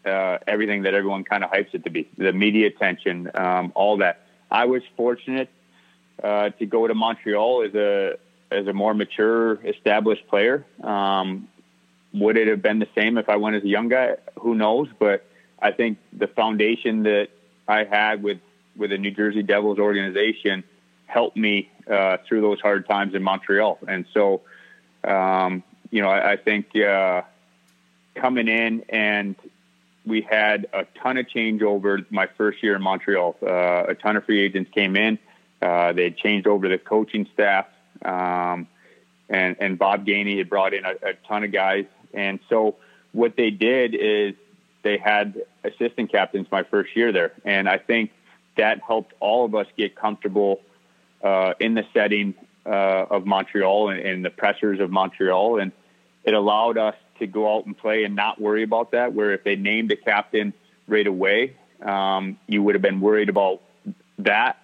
uh, everything that everyone kind of hypes it to be. The media attention, um, all that. I was fortunate uh, to go to Montreal as a as a more mature, established player. Um, would it have been the same if I went as a young guy? Who knows? But I think the foundation that I had with with the New Jersey Devils organization helped me uh, through those hard times in Montreal. And so, um, you know, I, I think uh, coming in and we had a ton of changeover my first year in Montreal. Uh, a ton of free agents came in. Uh, they changed over the coaching staff. Um, and, and Bob Gainey had brought in a, a ton of guys. And so what they did is they had assistant captains my first year there. And I think that helped all of us get comfortable uh, in the setting uh, of Montreal and, and, the pressures of Montreal. And it allowed us to go out and play and not worry about that. Where if they named a captain right away, um, you would have been worried about that,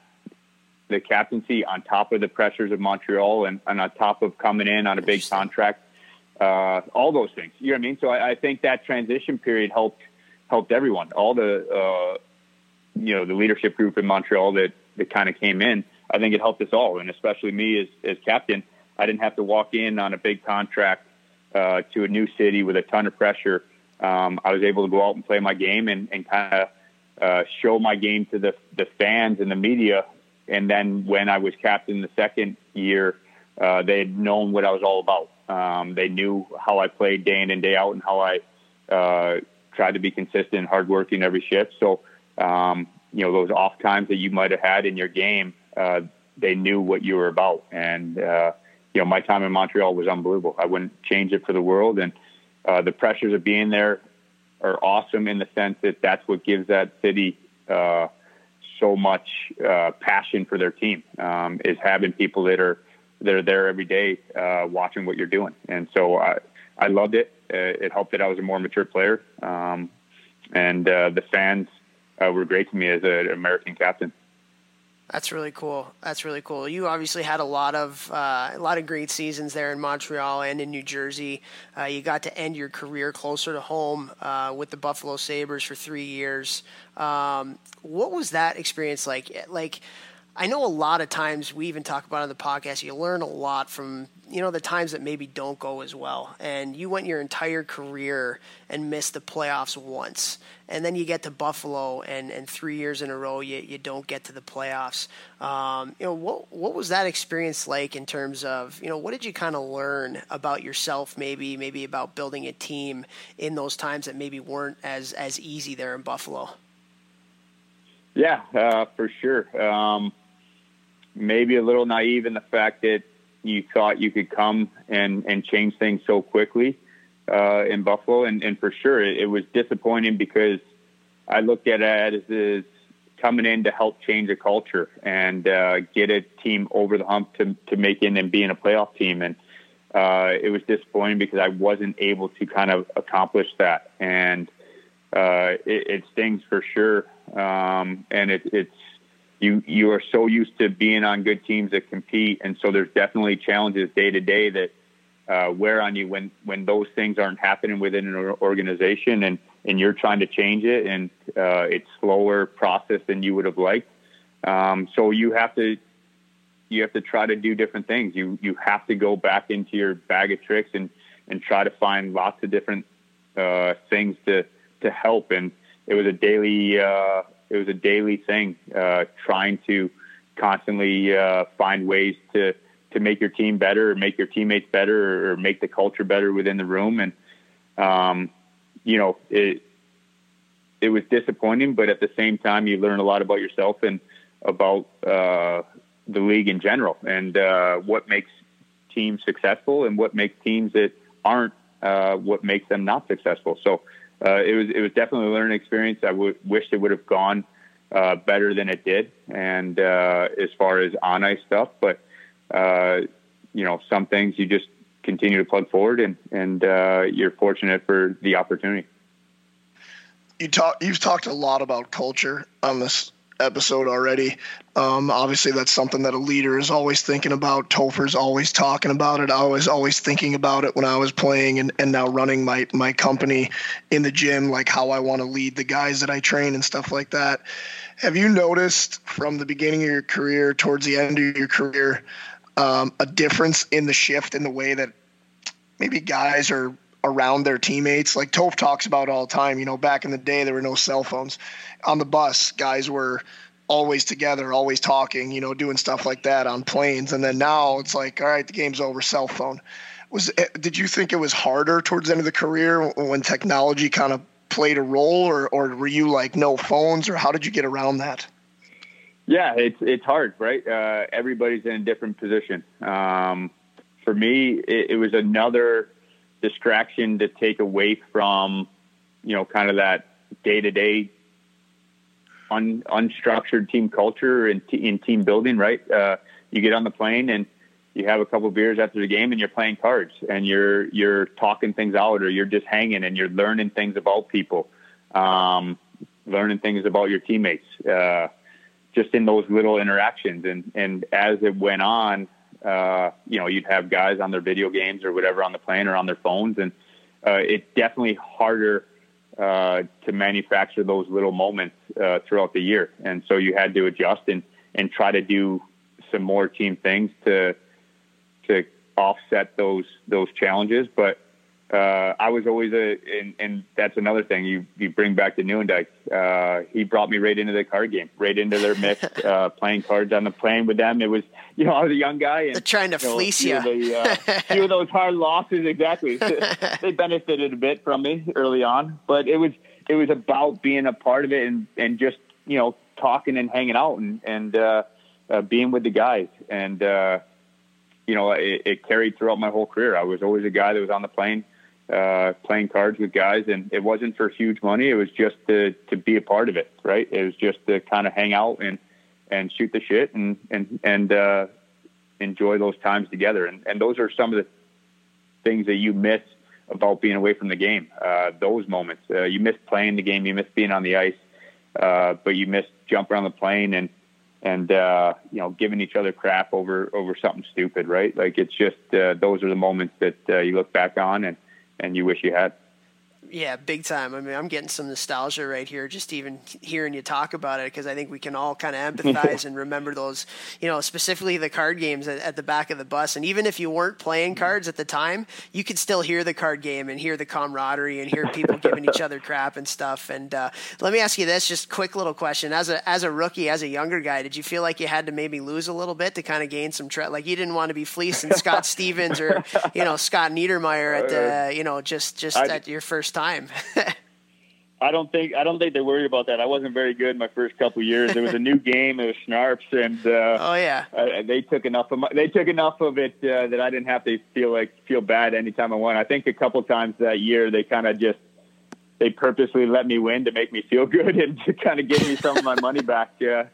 the captaincy on top of the pressures of Montreal and, and on top of coming in on a big contract. Uh, all those things, you know what I mean? So I, I think that transition period helped helped everyone. All the uh, you know the leadership group in Montreal that that kind of came in I think it helped us all, and especially me as, as captain. I didn't have to walk in on a big contract uh, to a new city with a ton of pressure. Um, I was able to go out and play my game and, and kind of uh, show my game to the, the fans and the media. And then when I was captain the second year, uh, they had known what I was all about. Um, they knew how I played day in and day out and how I uh, tried to be consistent hardworking every shift. So, um, you know, those off times that you might have had in your game, uh, they knew what you were about. And, uh, you know, my time in Montreal was unbelievable. I wouldn't change it for the world. And uh, the pressures of being there are awesome in the sense that that's what gives that city uh, so much uh, passion for their team um, is having people that are that are there every day uh, watching what you're doing. And so I, I loved it. Uh, it helped that I was a more mature player, um, and uh, the fans uh, were great to me as an American captain. That's really cool. That's really cool. You obviously had a lot of uh, a lot of great seasons there in Montreal and in New Jersey. Uh, you got to end your career closer to home uh, with the Buffalo Sabres for three years. Um, what was that experience like? Like, I know a lot of times we even talk about on the podcast. You learn a lot from you know the times that maybe don't go as well. And you went your entire career and missed the playoffs once. And then you get to buffalo and, and three years in a row you, you don't get to the playoffs. Um, you know what, what was that experience like in terms of you know what did you kind of learn about yourself maybe maybe about building a team in those times that maybe weren't as as easy there in buffalo? Yeah uh, for sure. Um, maybe a little naive in the fact that you thought you could come and, and change things so quickly uh, in Buffalo. And, and for sure, it, it, was disappointing because I looked at it as, as coming in to help change a culture and uh, get a team over the hump to, to make in and being a playoff team. And uh, it was disappointing because I wasn't able to kind of accomplish that. And uh, it, it stings for sure. Um, and it, it's, you you are so used to being on good teams that compete, and so there's definitely challenges day to day that uh, wear on you when when those things aren't happening within an organization, and and you're trying to change it, and uh, it's slower process than you would have liked. Um, so you have to you have to try to do different things. You you have to go back into your bag of tricks and and try to find lots of different uh, things to to help. And it was a daily uh, it was a daily thing, uh, trying to constantly uh, find ways to to make your team better, or make your teammates better, or make the culture better within the room. And um, you know, it it was disappointing, but at the same time, you learn a lot about yourself and about uh, the league in general, and uh, what makes teams successful, and what makes teams that aren't uh, what makes them not successful. So uh, it was it was definitely a learning experience. I would wish it would have gone uh, better than it did, and uh, as far as on ice stuff, but uh, you know some things you just continue to plug forward, and and uh, you're fortunate for the opportunity. You talk. You've talked a lot about culture on this episode already. Um, obviously, that's something that a leader is always thinking about. Topher's always talking about it. I was always thinking about it when I was playing and, and now running my, my company in the gym, like how I want to lead the guys that I train and stuff like that. Have you noticed from the beginning of your career towards the end of your career um, a difference in the shift in the way that maybe guys are around their teammates. Like Toph talks about all the time. You know, back in the day, there were no cell phones. On the bus, guys were always together, always talking. You know, doing stuff like that on planes. And then now it's like, all right, the game's over, cell phone. Was did you think it was harder towards the end of the career when technology kind of played a role, or or were you like no phones, or how did you get around that? Yeah, it's it's hard, right? Uh, everybody's in a different position. Um, for me, it, it was another distraction to take away from, you know, kind of that day to day unstructured team culture and t- in team building, right? Uh, you get on the plane and you have a couple beers after the game and you're playing cards and you're you're talking things out or you're just hanging and you're learning things about people, um, learning things about your teammates, uh, just in those little interactions. And and as it went on, uh, you know, you'd have guys on their video games or whatever on the plane or on their phones, and uh, it's definitely harder uh, to manufacture those little moments uh, throughout the year. And so you had to adjust and and try to do some more team things to to offset those those challenges. But uh, I was always a, and, and that's another thing you, you bring back to Nieuwendyk. Uh, he brought me right into the card game, right into their mix, uh, playing cards on the plane with them. It was, you know, I was a young guy and They're trying to you know, fleece few you. Of the, uh, few of those hard losses, exactly. they benefited a bit from me early on, but it was, it was about being a part of it and, and just, you know, talking and hanging out and, and, uh, uh, being with the guys. And, uh, you know, it, it carried throughout my whole career. I was always a guy that was on the plane, uh, playing cards with guys, and it wasn't for huge money. It was just to to be a part of it, right? It was just to kind of hang out and and shoot the shit and and and uh, enjoy those times together. And and those are some of the things that you miss about being away from the game. Uh, those moments, uh, you miss playing the game, you miss being on the ice, uh, but you miss jumping on the plane and and uh, you know giving each other crap over over something stupid, right? Like it's just uh, those are the moments that uh, you look back on and and you wish you had. Yeah, big time. I mean, I'm getting some nostalgia right here, just even hearing you talk about it, because I think we can all kind of empathize and remember those, you know, specifically the card games at, at, the back of the bus. And even if you weren't playing cards at the time, you could still hear the card game and hear the camaraderie and hear people giving each other crap and stuff. And uh, let me ask you this, just quick little question: as a as a rookie, as a younger guy, did you feel like you had to maybe lose a little bit to kind of gain some tre- like you didn't want to be fleecing Scott Stevens or you know Scott Niedermayer at the you know just just I, at your first time. I don't think I don't think they worried about that. I wasn't very good my first couple years. It was a new game. It was snarps, and uh, oh yeah, uh, they took enough of my, they took enough of it uh, that I didn't have to feel like feel bad anytime I won. I think a couple times that year they kind of just they purposely let me win to make me feel good and to kind of give me some of my money back. Yeah,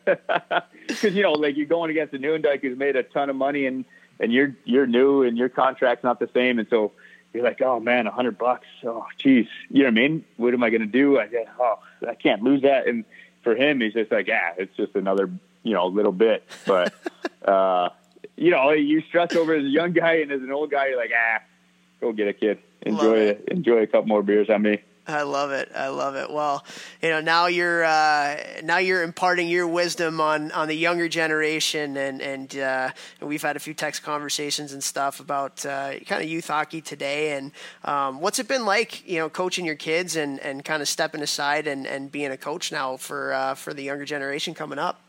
Because you know, like you're going against a Nieuwendyk who's made a ton of money, and and you're you're new and your contract's not the same, and so you're like, oh man, a hundred bucks. Oh, geez, you know what I mean? What am I going to do? I said, oh, I can't lose that. And for him, he's just like, yeah, it's just another, you know, little bit. But, uh, you know, you stress over as a young guy and as an old guy, you're like, ah, go get a kid. Enjoy, enjoy a couple more beers on me. I love it. I love it. Well, you know, now you're uh, now you're imparting your wisdom on, on the younger generation, and and, uh, we've had a few text conversations and stuff about uh, kind of youth hockey today. And um, what's it been like, you know, coaching your kids and, and kind of stepping aside and, and being a coach now for uh, for the younger generation coming up?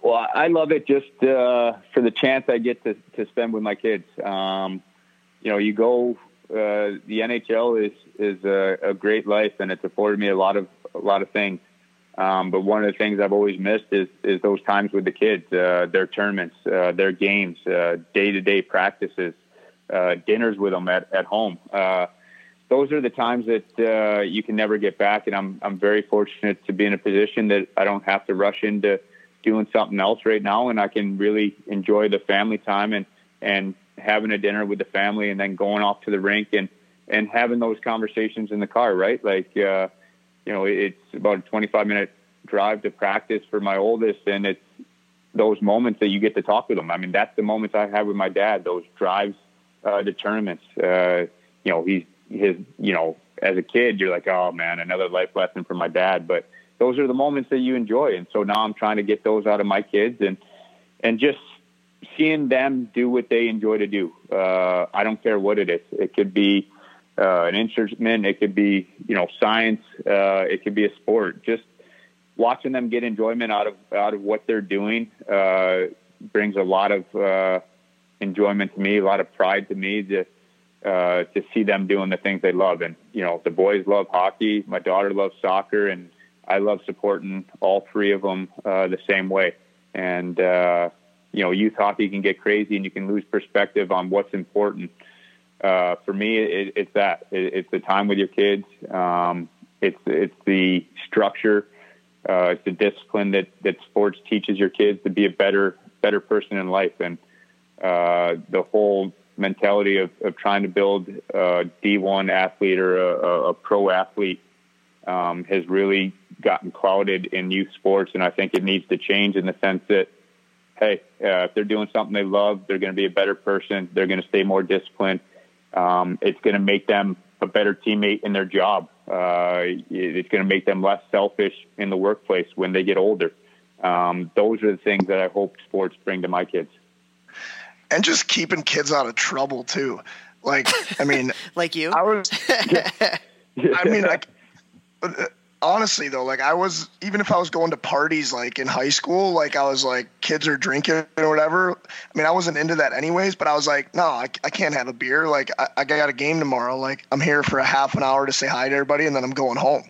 Well, I love it just uh, for the chance I get to to spend with my kids. Um, you know, you go uh, the NHL is is a, a, great life, and it's afforded me a lot of a lot of things. Um, but one of the things I've always missed is is those times with the kids, uh, their tournaments, uh, their games, day to day practices, uh, dinners with them at at home. Uh, those are the times that you can never get back, and I'm I'm very fortunate to be in a position that I don't have to rush into doing something else right now, and I can really enjoy the family time and and having a dinner with the family and then going off to the rink and and having those conversations in the car, right? Like, uh, you know, it's about a 25 minute drive to practice for my oldest, and it's those moments that you get to talk with them. I mean, that's the moments I have with my dad. Those drives uh, to tournaments. Uh, you know, he's his. You know, as a kid, you're like, oh man, another life lesson from my dad. But those are the moments that you enjoy, and so now I'm trying to get those out of my kids and and just seeing them do what they enjoy to do. Uh, I don't care what it is. It could be uh, an instrument. It could be, you know, science. Uh, it could be a sport. Just watching them get enjoyment out of out of what they're doing uh, brings a lot of uh, enjoyment to me, a lot of pride to me to uh, to see them doing the things they love. And you know, the boys love hockey. My daughter loves soccer, and I love supporting all three of them the same way. And you know, youth hockey can get crazy, and you can lose perspective on what's important. Uh, for me, it, it's that. It, it's the time with your kids. Um, it's it's the structure. Uh, it's the discipline that that sports teaches your kids to be a better better person in life, and uh, the whole mentality of, of trying to build a D1 athlete or a, a pro athlete um, has really gotten clouded in youth sports, and I think it needs to change in the sense that, hey, uh, if they're doing something they love, they're going to be a better person. They're going to stay more disciplined. Um, it's going to make them a better teammate in their job. Uh, it's going to make them less selfish in the workplace when they get older. Um, those are the things that I hope sports bring to my kids. And just keeping kids out of trouble too. Like, I mean, like you. I was. I mean, like, honestly though, like I was even if I was going to parties like in high school, like I was like kids are drinking or whatever. I mean, I wasn't into that anyways, but I was like, no, I, I can't have a beer. Like I, I got a game tomorrow. Like I'm here for a half an hour to say hi to everybody, and then I'm going home.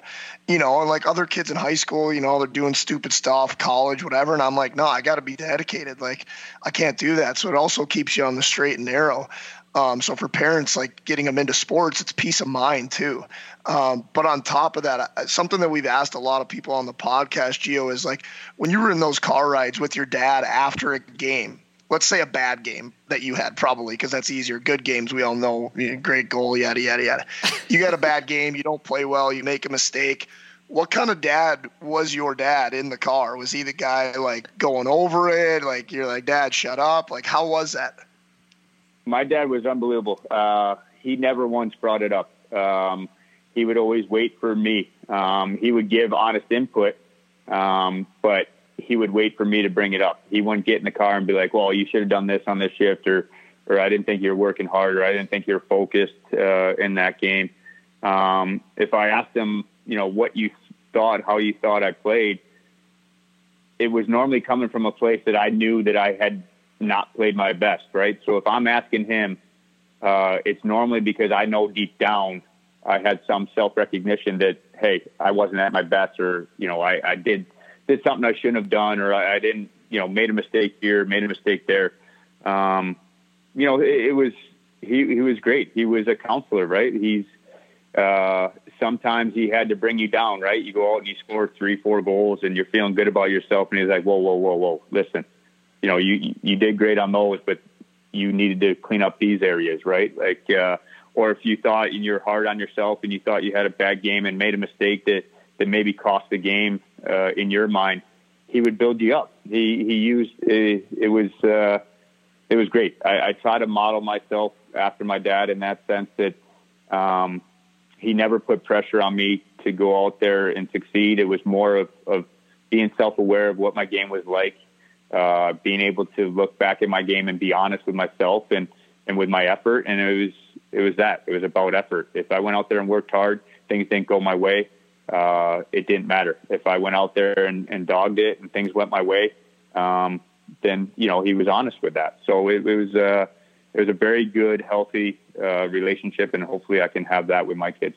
You know, and like other kids in high school, you know, they're doing stupid stuff, college, whatever, and I'm like, no, I got to be dedicated. Like I can't do that. So it also keeps you on the straight and narrow. Um, so for parents, like getting them into sports, it's peace of mind too. Um, but on top of that, something that we've asked a lot of people on the podcast, Gio, is like when you were in those car rides with your dad after a game, let's say a bad game that you had, probably because that's easier. Good games, we all know, great goal, yada yada yada. You got a bad game, you don't play well, you make a mistake. What kind of dad was your dad in the car? Was he the guy like going over it? Like you're like, Dad, shut up. Like how was that? My dad was unbelievable. Uh, he never once brought it up. Um, he would always wait for me. Um, he would give honest input, um, but he would wait for me to bring it up. He wouldn't get in the car and be like, "Well, you should have done this on this shift," or, "or I didn't think you were working hard," or "I didn't think you were focused uh, in that game." Um, if I asked him, you know, what you thought, how you thought I played, it was normally coming from a place that I knew that I had not played my best, right? So if I'm asking him, uh, it's normally because I know deep down I had some self recognition that hey, I wasn't at my best, or you know, I, I did did something I shouldn't have done, or I, I didn't, you know, made a mistake here, made a mistake there. Um, you know, it, it was he he was great. He was a counselor, right? He's uh, sometimes he had to bring you down, right? You go out and you score three, four goals, and you're feeling good about yourself, and he's like, whoa, whoa, whoa, whoa, listen, you know, you you did great on those, but you needed to clean up these areas, right? Like. Uh, or if you thought you're hard on yourself and you thought you had a bad game and made a mistake that that maybe cost the game uh, in your mind, he would build you up. He he used it, it was uh, it was great. I, I try to model myself after my dad in that sense that um, he never put pressure on me to go out there and succeed. It was more of, of being self aware of what my game was like, uh, being able to look back at my game and be honest with myself and and with my effort. And it was it was that. It was about effort. If I went out there and worked hard, things didn't go my way. Uh, it didn't matter. If I went out there and, and dogged it and things went my way, um, then you know he was honest with that. So it, it was uh, it was a very good, healthy uh, relationship, and hopefully I can have that with my kids.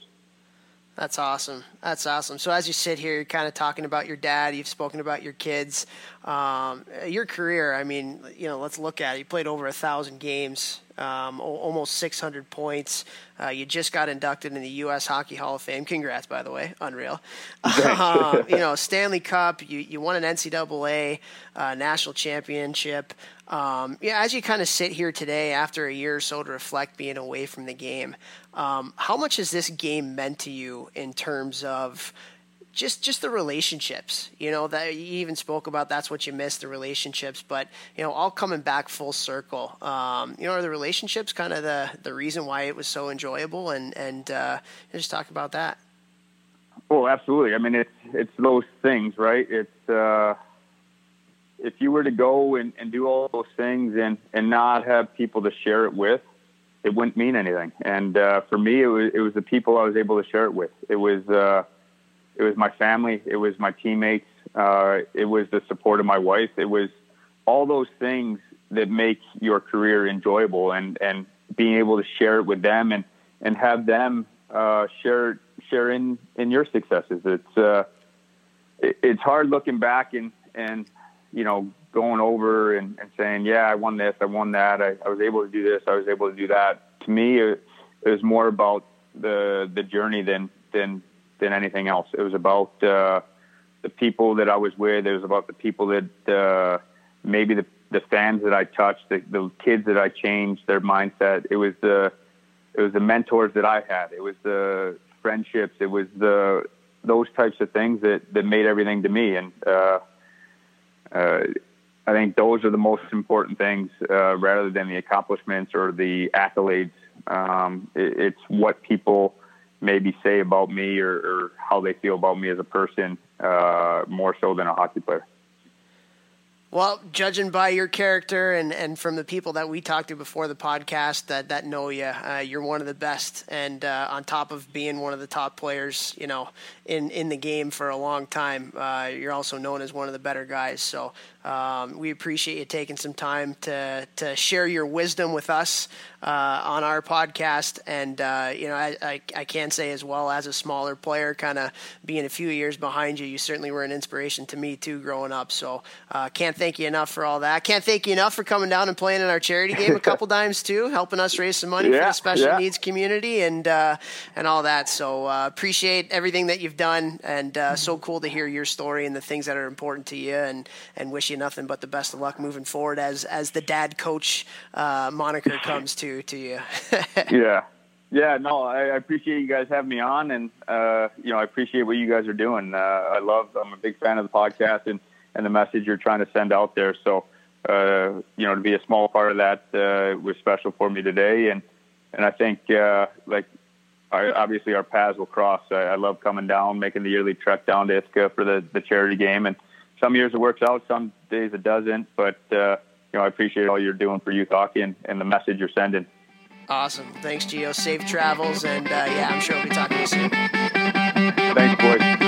That's awesome. That's awesome. So as you sit here, you're kind of talking about your dad. You've spoken about your kids, um, your career. I mean, you know, let's look at it. You played over a thousand games um, almost 600 points. Uh, you just got inducted in the U.S. Hockey Hall of Fame. Congrats, by the way, unreal. Uh, you know, Stanley Cup. You you won an NCAA uh, national championship. Um, yeah, as you kind of sit here today, after a year or so to reflect being away from the game, um, how much has this game meant to you in terms of just just the relationships? You know that you even spoke about that's what you miss the relationships but you know all coming back full circle. Um, you know are the relationships kind of the the reason why it was so enjoyable? And and uh, just talk about that. Well absolutely. I mean it's it's those things right? It's uh, if you were to go and, and do all those things and and not have people to share it with it wouldn't mean anything and uh, for me it was it was the people i was able to share it with it was uh, it was my family. It was my teammates. Uh, it was the support of my wife. It was all those things that make your career enjoyable and and being able to share it with them and and have them uh, share share in in your successes. It's uh, it, it's hard looking back and and you know going over and, and saying, yeah, I won this, I won that, I, I was able to do this, I was able to do that. To me, it, it was more about the the journey than than than anything else. It was about uh, the people that I was with. It was about the people that uh, maybe the the fans that I touched, the, the kids that I changed their mindset. It was the it was the mentors that I had. It was the friendships. It was the those types of things that that made everything to me. And uh, uh, I think those are the most important things, uh, rather than the accomplishments or the accolades. Um, it, it's what people maybe say about me or, or, how they feel about me as a person, uh, more so than a hockey player. Well, judging by your character and, and from the people that we talked to before the podcast that, that know you, uh, you're one of the best. And uh, on top of being one of the top players, you know, in, in the game for a long time, uh, you're also known as one of the better guys. So um, we appreciate you taking some time to, to share your wisdom with us uh, on our podcast. And, uh, you know, I, I, I, can say as well as a smaller player, kind of being a few years behind you, you certainly were an inspiration to me too growing up. So uh, can't thank you enough for all that. Can't thank you enough for coming down and playing in our charity game a couple times too, helping us raise some money yeah, for the special yeah. needs community and, uh, and all that. So uh, appreciate everything that you've done and uh, so cool to hear your story and the things that are important to you and, and wish you nothing but the best of luck moving forward as as the dad coach uh, moniker comes to to you. yeah. Yeah, no, I, I appreciate you guys having me on, and uh, you know, I appreciate what you guys are doing. Uh, I love. I'm a big fan of the podcast and and the message you're trying to send out there. So, uh, you know, to be a small part of that uh, was special for me today, and and I think uh, like obviously our paths will cross. I, I love coming down, making the yearly trek down to Ithaca for the the charity game, and some years it works out, some days it doesn't. But uh, you know, I appreciate all you're doing for youth hockey and, and the message you're sending. Awesome. Thanks, Gio. Safe travels, and uh, yeah, I'm sure we'll be talking to you soon. Thanks, boys.